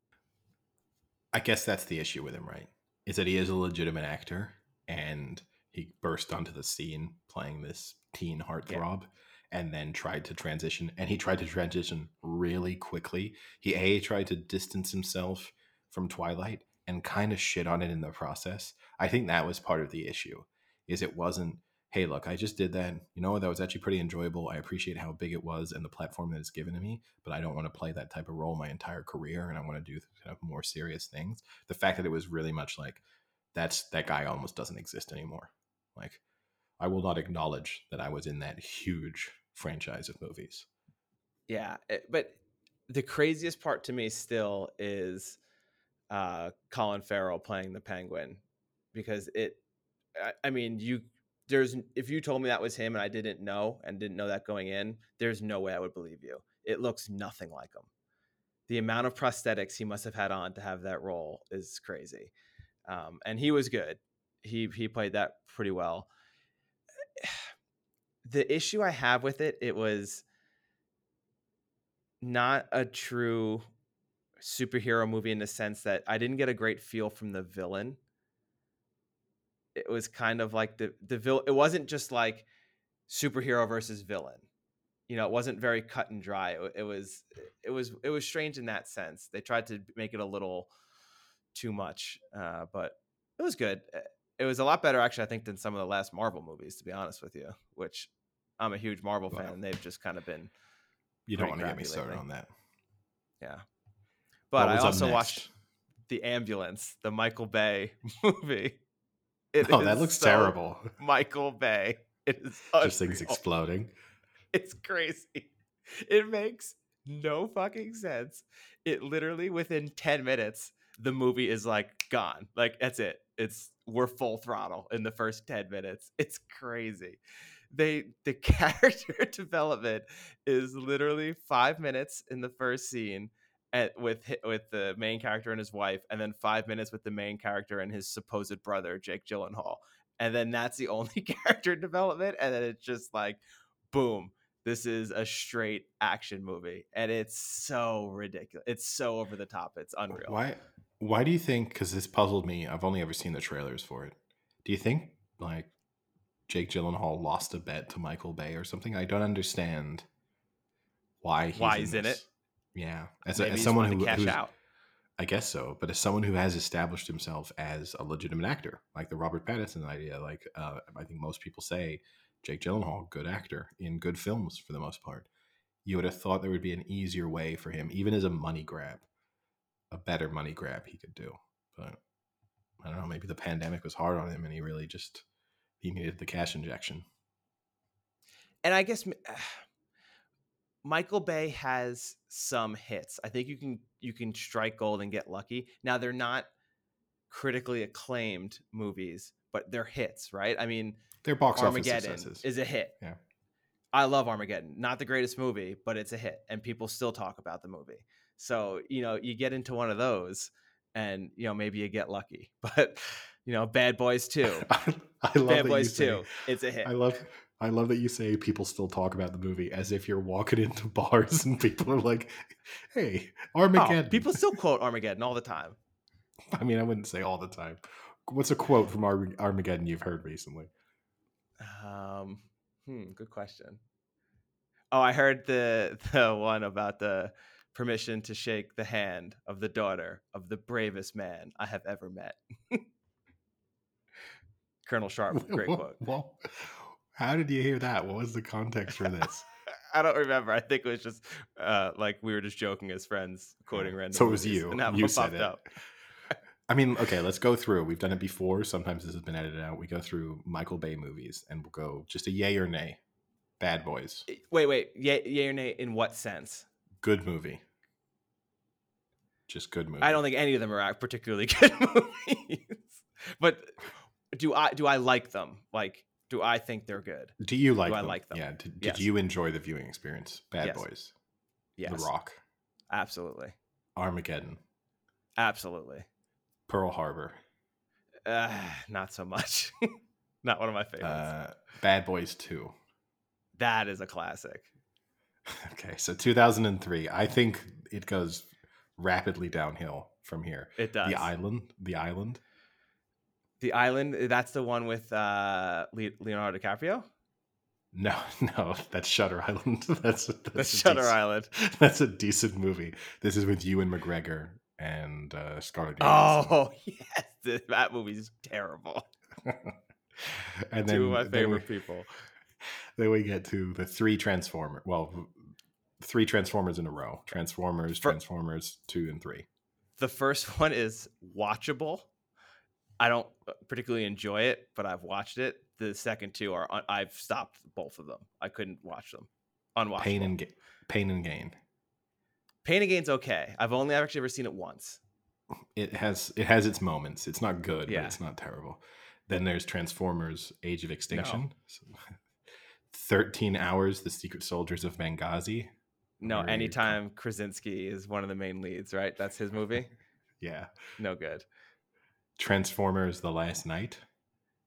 B: I guess that's the issue with him, right? Is that he is a legitimate actor and he burst onto the scene playing this teen heartthrob and then tried to transition and he tried to transition really quickly. He A tried to distance himself from Twilight and kind of shit on it in the process. I think that was part of the issue. Is it wasn't hey, look, I just did that. You know, that was actually pretty enjoyable. I appreciate how big it was and the platform that it's given to me, but I don't want to play that type of role my entire career and I want to do kind of more serious things. The fact that it was really much like that's that guy almost doesn't exist anymore. Like I will not acknowledge that I was in that huge franchise of movies.
A: Yeah, it- but the craziest part to me still is uh, Colin Farrell playing the Penguin because it. I, I mean, you there's if you told me that was him and I didn't know and didn't know that going in, there's no way I would believe you. It looks nothing like him. the amount of prosthetics he must have had on to have that role is crazy. Um, and he was good. He he played that pretty well. The issue I have with it, it was not a true superhero movie in the sense that I didn't get a great feel from the villain. It was kind of like the the villain. It wasn't just like superhero versus villain. You know, it wasn't very cut and dry. It, it was it was it was strange in that sense. They tried to make it a little too much, uh, but it was good. Eh, it was a lot better, actually, I think, than some of the last Marvel movies. To be honest with you, which I'm a huge Marvel fan, and they've just kind of been.
B: You don't want to get me started lately. on that.
A: Yeah, but I also watched the Ambulance, the Michael Bay movie.
B: It oh, that looks so terrible.
A: Michael Bay. It is
B: just things exploding.
A: It's crazy. It makes no fucking sense. It literally within 10 minutes, the movie is like gone. Like that's it. It's we're full throttle in the first 10 minutes. It's crazy. They the character development is literally five minutes in the first scene at, with with the main character and his wife, and then five minutes with the main character and his supposed brother Jake Gyllenhaal, and then that's the only character development, and then it's just like, boom, this is a straight action movie, and it's so ridiculous. It's so over the top. It's unreal.
B: Why? Why do you think? Because this puzzled me. I've only ever seen the trailers for it. Do you think like Jake Gyllenhaal lost a bet to Michael Bay or something? I don't understand why he's
A: why he's in, in it.
B: Yeah, as, a, as someone who cash out. I guess so, but as someone who has established himself as a legitimate actor, like the Robert Pattinson idea, like uh, I think most people say, Jake Gyllenhaal, good actor in good films for the most part. You would have thought there would be an easier way for him, even as a money grab, a better money grab he could do. But I don't know, maybe the pandemic was hard on him, and he really just he needed the cash injection.
A: And I guess Michael Bay has some hits. I think you can you can strike gold and get lucky. Now they're not critically acclaimed movies, but they're hits, right? I mean,
B: they're box
A: Armageddon
B: office successes.
A: is a hit.
B: Yeah.
A: I love Armageddon. Not the greatest movie, but it's a hit and people still talk about the movie. So, you know, you get into one of those and, you know, maybe you get lucky. But, you know, Bad Boys 2. I love Bad Boys 2. It's a hit.
B: I love I love that you say people still talk about the movie as if you're walking into bars and people are like, "Hey, Armageddon."
A: Oh, people still quote Armageddon all the time.
B: I mean, I wouldn't say all the time. What's a quote from Armageddon you've heard recently?
A: Um, hmm, good question. Oh, I heard the the one about the permission to shake the hand of the daughter of the bravest man I have ever met. Colonel Sharp, great quote.
B: Well, how did you hear that? What was the context for this?
A: I don't remember. I think it was just uh, like we were just joking as friends, quoting random.
B: So it was you. you said it. Up. I mean, okay, let's go through. We've done it before. Sometimes this has been edited out. We go through Michael Bay movies and we'll go just a yay or nay. Bad Boys.
A: Wait, wait. Yay, yay or nay in what sense?
B: Good movie. Just good movie.
A: I don't think any of them are particularly good movies. but do I do I like them? Like do I think they're good?
B: Do you like?
A: Do
B: them?
A: I like them?
B: Yeah. Did, did yes. you enjoy the viewing experience? Bad
A: yes.
B: Boys.
A: Yes.
B: The Rock.
A: Absolutely.
B: Armageddon.
A: Absolutely.
B: Pearl Harbor.
A: Uh, not so much. not one of my favorites.
B: Uh, Bad Boys Two.
A: That is a classic.
B: Okay, so 2003. I think it goes rapidly downhill from here.
A: It does.
B: The Island. The Island.
A: The Island. Eh, that's the one with uh, Leonardo DiCaprio.
B: No, no, that's Shutter Island. that's
A: that's, that's Shutter decent, Island.
B: That's a decent movie. This is with Ewan McGregor and uh, Scarlett
A: Johansson. Oh yes, that movie's terrible.
B: and then
A: two of my favorite we, people.
B: Then we get to the three Transformer. Well, three Transformers in a row. Transformers, For, Transformers two and three.
A: The first one is watchable. I don't particularly enjoy it, but I've watched it. The second two are I've stopped both of them. I couldn't watch them. Unwatchable.
B: Pain and Ga- Pain and Gain.
A: Pain and Gain's okay. I've only I've actually ever seen it once.
B: It has it has its moments. It's not good,
A: yeah.
B: but it's not terrible. Then there's Transformers: Age of Extinction. No. Thirteen hours: The Secret Soldiers of Benghazi.
A: No, anytime Krasinski is one of the main leads, right? That's his movie.
B: Yeah.
A: No good.
B: Transformers: The Last Knight.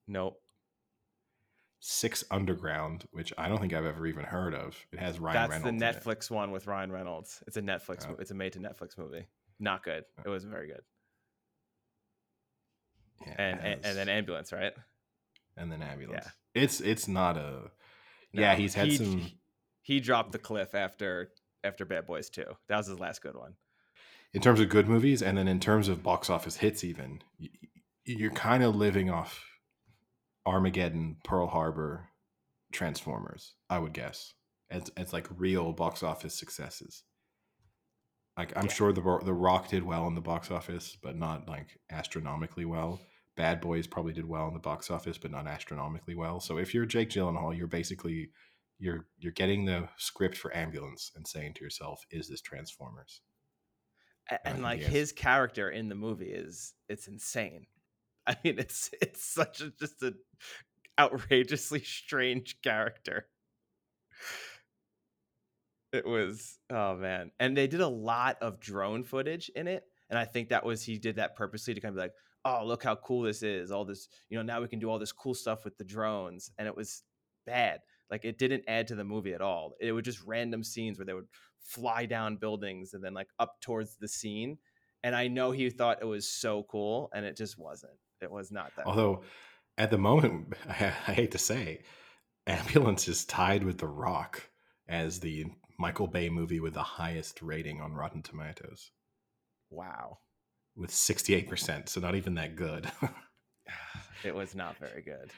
A: Nope.
B: Six Underground, which I don't think I've ever even heard of. It has Ryan
A: That's
B: Reynolds.
A: the. Netflix one with Ryan Reynolds. It's a Netflix.
B: Oh.
A: It's a made to Netflix movie. Not good. Oh. It wasn't very good.
B: Yeah,
A: And and, and then ambulance, right?
B: and then ambulance. Yeah. It's it's not a. yeah, he's had
A: he,
B: some.
A: He dropped the cliff after after Bad Boys 2. That was his last good one.
B: In terms of good movies, and then in terms of box office hits, even you're kind of living off Armageddon, Pearl Harbor, Transformers. I would guess it's it's like real box office successes. Like I'm
A: Yeah.
B: sure the the Rock did well in the box office, but not like astronomically well. Bad Boys probably did well in the box office, but not astronomically well. So if you're Jake Gyllenhaal, you're basically you're you're getting the script for Ambulance and saying to yourself, "Is this Transformers?"
A: A- And
B: Uh,
A: like
B: yes.
A: his character in the movie is it's insane. I mean, it's it's such a just a outrageously strange character. It was oh man. And they did a lot of drone footage in it. And I think that was he did that purposely to kind of be like, oh, look how cool this is. All this, you know, now we can do all this cool stuff with the drones. And it was bad. Like it didn't add to the movie at all. It was just random scenes where they would fly down buildings and then like up towards the scene. And I know he thought it was so cool, and it just wasn't. It was not that. cool.
B: Although, at the moment, I, I hate to say, Ambulance is tied with The Rock as the Michael Bay movie with the highest rating on Rotten Tomatoes,
A: wow,
B: with 68%. So, not even that good.
A: it was not very good.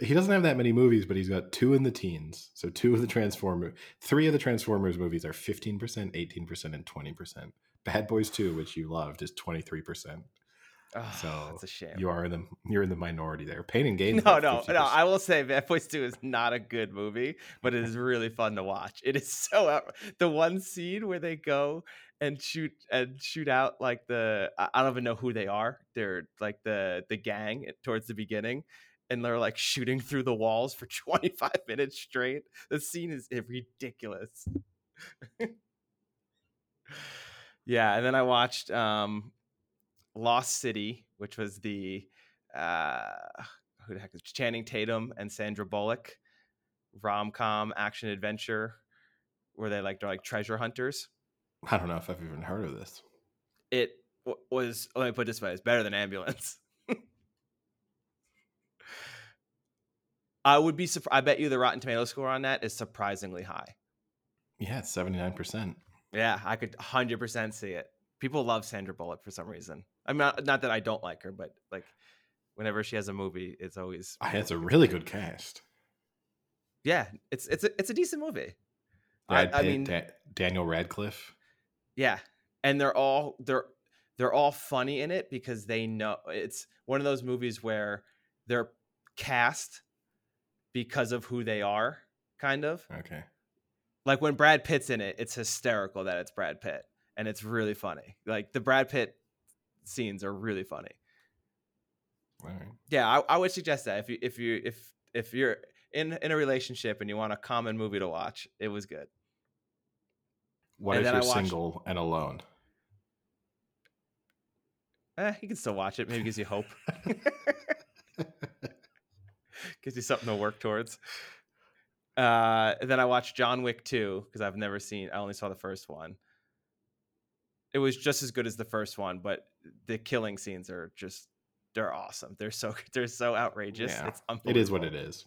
B: He doesn't have that many movies, but he's got two in the teens. So, two of the Transformers, three of the Transformers movies are 15%, 18%, and 20%. Bad Boys 2, which you loved, is 23%.
A: Oh,
B: So,
A: it's a shame.
B: You are in the you're in the minority there. Pain and Gain.
A: no, no, no. I will say Bad Boys 2 is not a good movie, but it is really fun to watch. It is so out- the one scene where they go and shoot and shoot out like the I I don't even know who they are. They're like the the gang towards the beginning and they're like shooting through the walls for 25 minutes straight. The scene is ridiculous. yeah, and then I watched um Lost City, which was the uh who the heck is Channing Tatum and Sandra Bullock rom com action adventure where they like they're like treasure hunters.
B: I don't know if I've even heard of this.
A: It w- was let me put it this way: it's better than Ambulance. I would be surprised. I bet you the Rotten Tomato score on that is surprisingly high.
B: Yeah, it's 79%.
A: Yeah, I could 100% see it. People love Sandra Bullock for some reason. I'm not not that I don't like her, but like whenever she has a movie, it's always
B: It's a really good cast.
A: yeah, it's it's a, it's a decent movie.
B: Brad
A: I, I mean,
B: Da- Daniel Radcliffe.
A: yeah, and they're all they're they're all funny in it because they know it's one of those movies where they're cast because of who they are, kind of
B: Okay.
A: like when Brad Pitt's in it, it's hysterical that it's Brad Pitt, and it's really funny. Like the Brad Pitt scenes are really funny.
B: Right.
A: Yeah, I, I would suggest that if you if you if if you're in in a relationship and you want a common movie to watch, it was good.
B: What
A: And
B: if you're
A: watched-
B: single and alone?
A: Eh, you can still watch it. Maybe gives you hope. gives you something to work towards. Uh, then I watched John Wick 2 because I've never seen. I only saw the first one. It was just as good as the first one, but the killing scenes are just they're awesome. They're so they're so outrageous.
B: Yeah,
A: it's
B: It is what it is.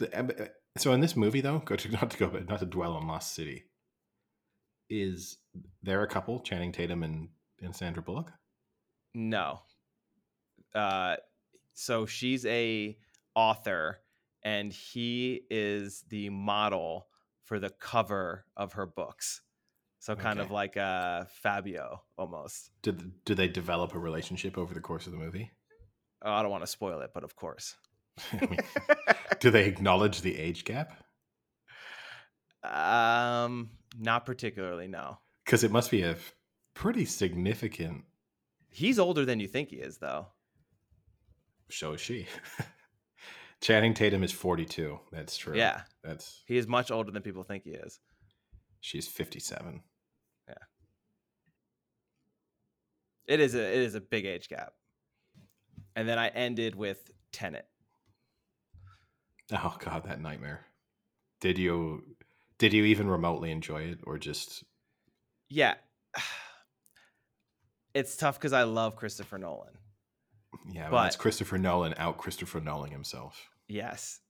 B: Uh, uh, So in this movie, though, go to not to go, but not to dwell on Lost City. Is there a couple, Channing Tatum and, and Sandra Bullock?
A: No. Uh, so she's a author, and he is the model for the cover of her books. So kind of like uh, Fabio almost.
B: Did did they develop a relationship over the course of the movie?
A: Oh, I don't want to spoil it, but of course.
B: I mean, do they acknowledge the age gap?
A: um, not particularly. No,
B: Because it must be a pretty significant.
A: he's older than you think he is, though.
B: So is she. Channing Tatum is forty two. That's true.
A: Yeah,
B: that's
A: he is much older than people think he is.
B: She's 57. Yeah.
A: It is a it is a big age gap. And then I ended with Tenet.
B: Oh god, that nightmare. Did you did you even remotely enjoy it or just
A: Yeah. It's tough because I love Christopher Nolan.
B: Yeah, but
A: But-
B: it's Christopher Nolan out Christopher Nolan himself.
A: Yes.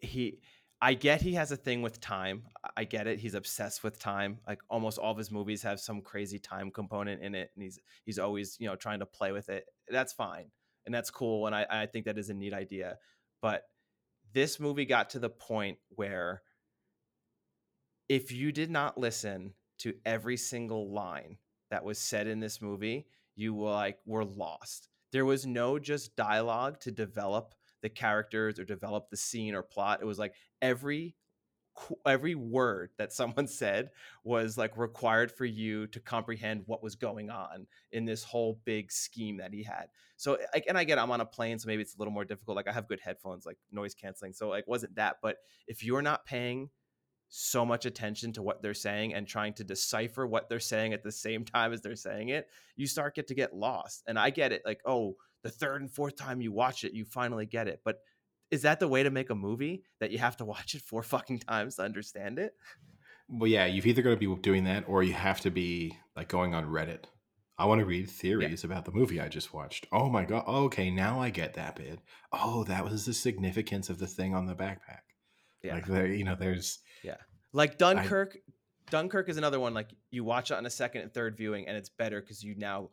A: He I get he has a thing with time. I- I get it. He's obsessed with time. Like almost all of his movies have some crazy time component in it and he's he's always, you know, trying to play with it. That's fine. And that's cool and I I think that is a neat idea. But this movie got to the point where if you did not listen to every single line that was said in this movie, you were like were lost. There was no just dialogue to develop the characters or develop the scene or plot. It was like every every word that someone said was like required for you to comprehend what was going on in this whole big scheme that he had. So eh, like and I get I'm on a plane so maybe it's a little more difficult like I have good headphones like noise canceling so like wasn't that but if you're not paying so much attention to what they're saying and trying to decipher what they're saying at the same time as they're saying it you start get to get lost and I get it like oh the third and fourth time you watch it you finally get it but is that the way to make a movie that you have to watch it four fucking times to understand it
B: Well, yeah, you've either got to be doing that or you have to be like going on Reddit. I want to read theories about the movie I just watched. Oh my god. Okay, now I get that bit. Oh, that was the significance of the thing on the backpack.
A: yeah
B: Like there, you know, there's Yeah.
A: like dunkirk dunkirk is another one like you watch it on a second and third viewing and it's better because you now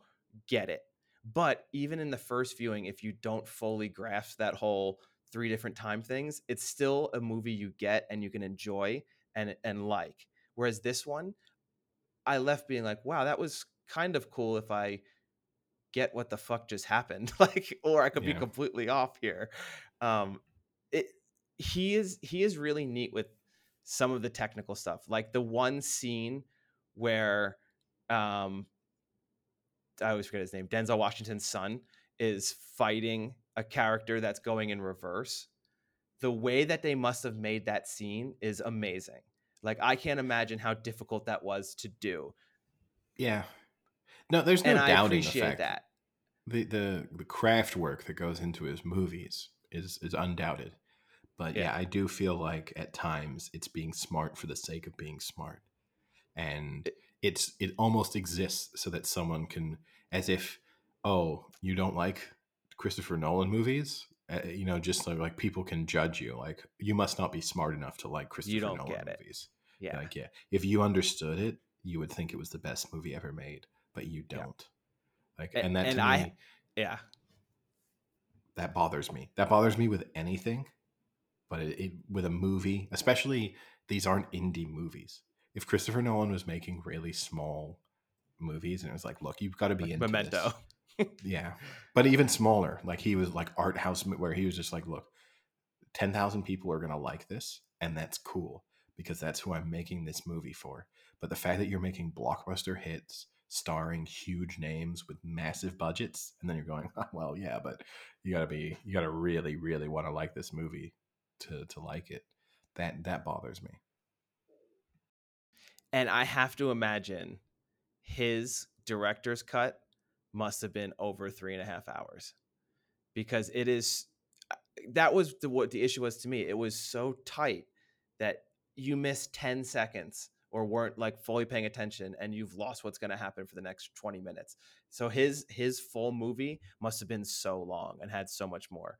A: get it but even in the first viewing if you don't fully grasp that whole three different time things it's still a movie you get and you can enjoy and and like. Whereas this one i left being like wow that was kind of cool if i get what the fuck just happened. Like or i could be completely off here. Um it he is he is really neat with some of the technical stuff. Like the one scene where um i always forget his name denzel washington's son is fighting a character that's going in reverse the way that they must have made that scene is amazing like i can't imagine how difficult that was to do
B: yeah. No, there's no
A: and i
B: doubting the
A: appreciate
B: fact
A: that
B: the the the craft work that goes into his movies is is undoubted. But yeah.
A: Yeah.
B: I do feel like at times it's being smart for the sake of being smart. And it's it almost exists so that someone can as if oh, you don't like Christopher Nolan movies? Uh, you know, just like, like people can judge you like you must not be smart enough to like Christopher
A: don't
B: Nolan
A: get it.
B: movies.
A: yeah
B: Like yeah, if you understood it, you would think it was the best movie ever made, but you don't. Like
A: A-
B: and that
A: and
B: to
A: I-
B: me
A: yeah
B: that bothers me. That bothers me with anything, but it, it with a movie, especially these aren't indie movies. If Christopher Nolan was making really small movies and it was like, look, you've got to be
A: like
B: into
A: memento
B: yeah, but even smaller, like he was like art house, where he was just like, look, ten thousand people are gonna like this, and that's cool because that's who I'm making this movie for. But the fact that you're making blockbuster hits starring huge names with massive budgets, and then you're going, well, yeah, but you gotta be, you gotta really, really want to like this movie to to like it. That that bothers me.
A: and I have to imagine his director's cut must have been over three and a half hours because it is uh, that was the, what the issue was to me. It was so tight that you missed 10 seconds or weren't like fully paying attention and you've lost what's going to happen for the next 20 minutes. So his his full movie must have been so long and had so much more.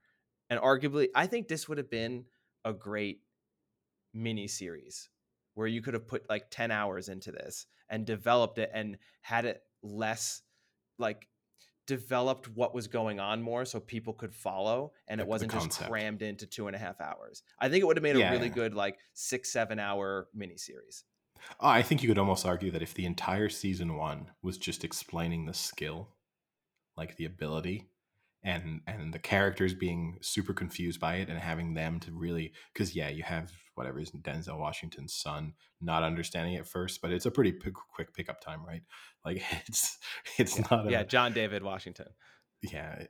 A: And arguably i think this would have been a great mini series where you could have put like 10 hours into this and developed it and had it less like developed what was going on more so people could follow and it wasn't just crammed into two and a half hours. I think it would have made a really
B: yeah.
A: good like six seven hour miniseries.
B: Oh, I think you could almost argue that if the entire season one was just explaining the skill, like the ability, and and the characters being super confused by it, and having them to really, because yeah, you have whatever is Denzel Washington's son not understanding it first, but it's a pretty pick, quick pickup time, right? Like it's it's not a,
A: yeah john david washington
B: yeah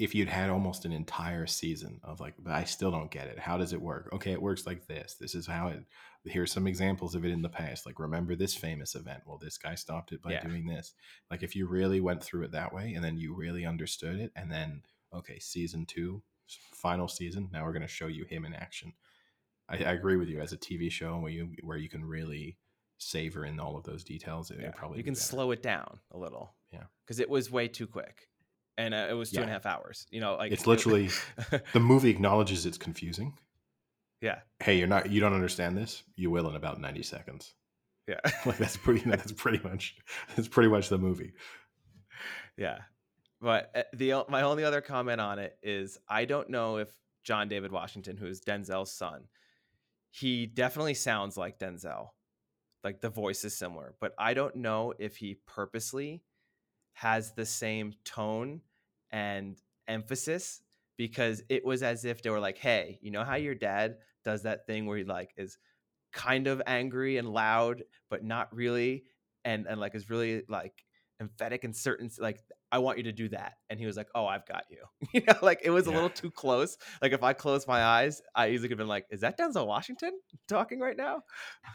B: if you'd had almost an entire season of like, but I still don't get it. How does it work? Okay, it works like this. This is how it. Here's some examples of it in the past. Like, remember this famous event? Well, this guy stopped it by
A: Yeah.
B: doing this. Like, if you really went through it that way, and then you really understood it, and then okay, season two, final season. Now we're going to show you him in action. I, I agree with you. As a TV show where you where you can really savor in all of those details, it,
A: Yeah,
B: it probably
A: you can slow it down a little.
B: Yeah.
A: because it was way too quick, and uh, it was two and a half hours. You know, like
B: It's literally the movie acknowledges it's confusing.
A: yeah,
B: Hey, you're not you don't understand this. You will in about ninety seconds.
A: yeah,
B: Like that's pretty. That's pretty much. That's pretty much the movie.
A: yeah. But uh, the my only other comment on it is I don't know if John David Washington, who is Denzel's son, he definitely sounds like Denzel, like the voice is similar, but I don't know if he purposely has the same tone and emphasis because it was as if they were like, "Hey, you know how your dad does that thing where he like is kind of angry and loud, but not really, and and like is really like emphatic in certain like I want you to do that." And he was like, "Oh, I've got you." you know, like it was a little too close. Like if I closed my eyes, I easily could have been like, "Is that Denzel Washington talking right now?"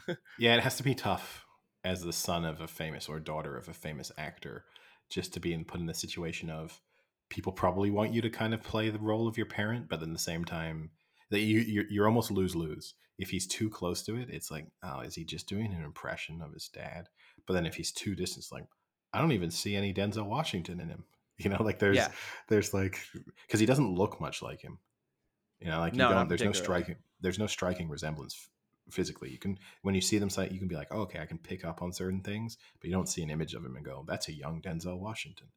B: Yeah, it has to be tough as the son of a famous or daughter of a famous actor, just to be in, put in the situation of people probably want you to kind of play the role of your parent, but at the same time that you you're, you're almost lose lose. If he's too close to it, it's like, oh, is he just doing an impression of his dad? But then if he's too distant, it's like, I don't even see any Denzel Washington in him. You know, like there's
A: Yeah.
B: there's like because he doesn't look much like him. You know, like you
A: No,
B: don't. There's no striking. There's no striking resemblance physically. You can when you see them site, you can be like, oh, okay, I can pick up on certain things, but you don't see an image of him and go, that's a young Denzel Washington.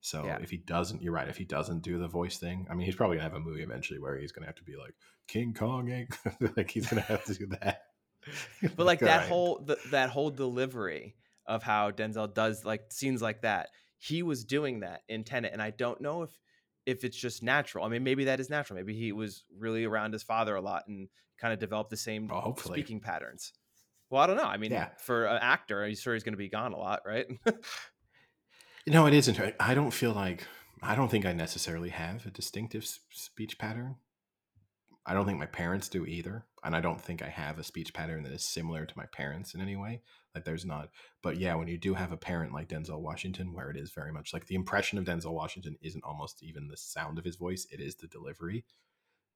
B: So
A: Yeah.
B: if he doesn't, you're right. If he doesn't do the voice thing, I mean, he's probably gonna have a movie eventually where he's gonna have to be like King Kong, like he's gonna have to do that.
A: but like that whole the, that whole delivery of how Denzel does like scenes like that, he was doing that in Tenet, and I don't know if if it's just natural. I mean, maybe that is natural. Maybe he was really around his father a lot and kind of developed the same
B: oh, Well,
A: speaking patterns. Well, I don't know. I mean,
B: Yeah.
A: for an actor, I'm sure he's going to be gone a lot, right?
B: No, it isn't. I don't feel like I don't think I necessarily have a distinctive speech pattern. I don't think my parents do either, and I don't think I have a speech pattern that is similar to my parents in any way. Like there's not, but yeah, when you do have a parent like Denzel Washington, where it is very much like the impression of Denzel Washington isn't almost even the sound of his voice; it is the delivery.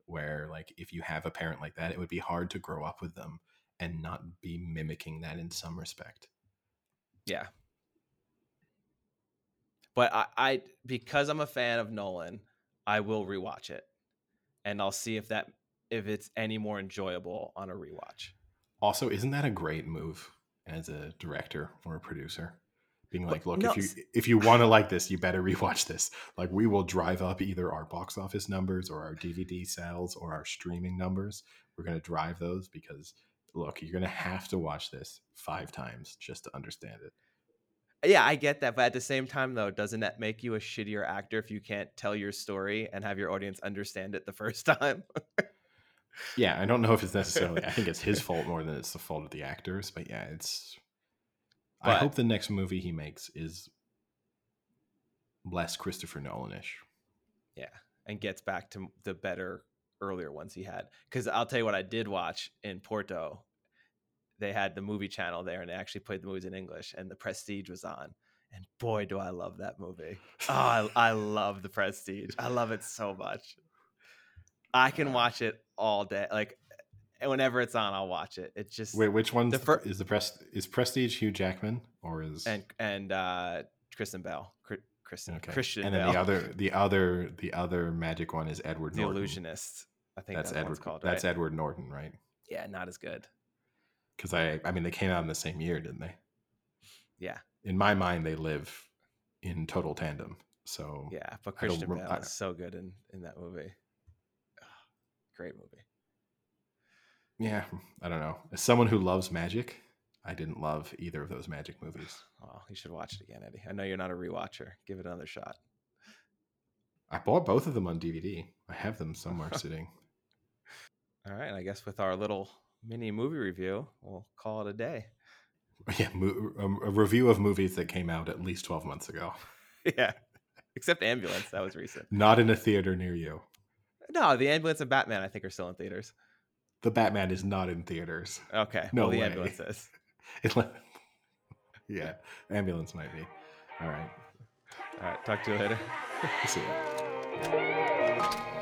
B: Where like if you have a parent like that, it would be hard to grow up with them and not be mimicking that in some respect.
A: yeah. But I, I, because I'm a fan of Nolan, I will rewatch it, and I'll see if that if it's any more enjoyable on a rewatch.
B: Also, isn't that a great move as a director or a producer? Being like, look,
A: no,
B: if you if you want to like this, you better rewatch this. Like, we will drive up either our box office numbers or our DVD sales or our streaming numbers. We're going to drive those because look, you're going to have to watch this five times just to understand it.
A: Yeah, I get that, but at the same time, though, doesn't that make you a shittier actor if you can't tell your story and have your audience understand it the first time?
B: Yeah, I don't know if it's necessarily. I think it's his fault more than it's the fault of the actors. But yeah, it's. I hope the next movie he makes is less Christopher Nolanish.
A: Yeah, and gets back to the better earlier ones he had. Because I'll tell you what I did watch in Porto. They had the movie channel there, and they actually played the movies in English, and The Prestige was on. And boy, do I love that movie! Oh, I, I love The Prestige. I love it so much. I can watch it all day. Like whenever it's on, I'll watch it. It just
B: Wait, which one
A: fir-
B: is the press? Is Prestige Hugh Jackman or is
A: and and uh Kristen Bell, Kristen
B: okay?
A: Christian
B: and then
A: Bell,
B: the other, the other, the other magic one is Edward
A: the
B: Norton.
A: illusionist. I think
B: That's
A: that's,
B: Edward.
A: called.
B: that's? Edward Norton, right?
A: Yeah, not as good.
B: Because I, I mean, they came out in the same year, didn't they?
A: Yeah,
B: In my mind, they live in total tandem. So
A: yeah, but Christian Bale is so good in in that movie. Great movie.
B: yeah, I don't know. As someone who loves magic, I didn't love either of those magic movies.
A: Oh, you should watch it again, Eddie. I know you're not a rewatcher. Give it another shot.
B: I bought both of them on DVD. I have them somewhere sitting.
A: All right, and I guess with our little mini movie review, we'll call it a day.
B: Yeah, mo- um, a review of movies that came out at least twelve months ago.
A: yeah. Except ambulance, that was recent.
B: Not in a theater near you.
A: No, the ambulance and Batman, I think, are still in theaters.
B: The Batman is not in theaters.
A: Okay,
B: No
A: well, the
B: way.
A: ambulance is.
B: Yeah, ambulance might be. All right.
A: All right, talk to you later.
B: See ya.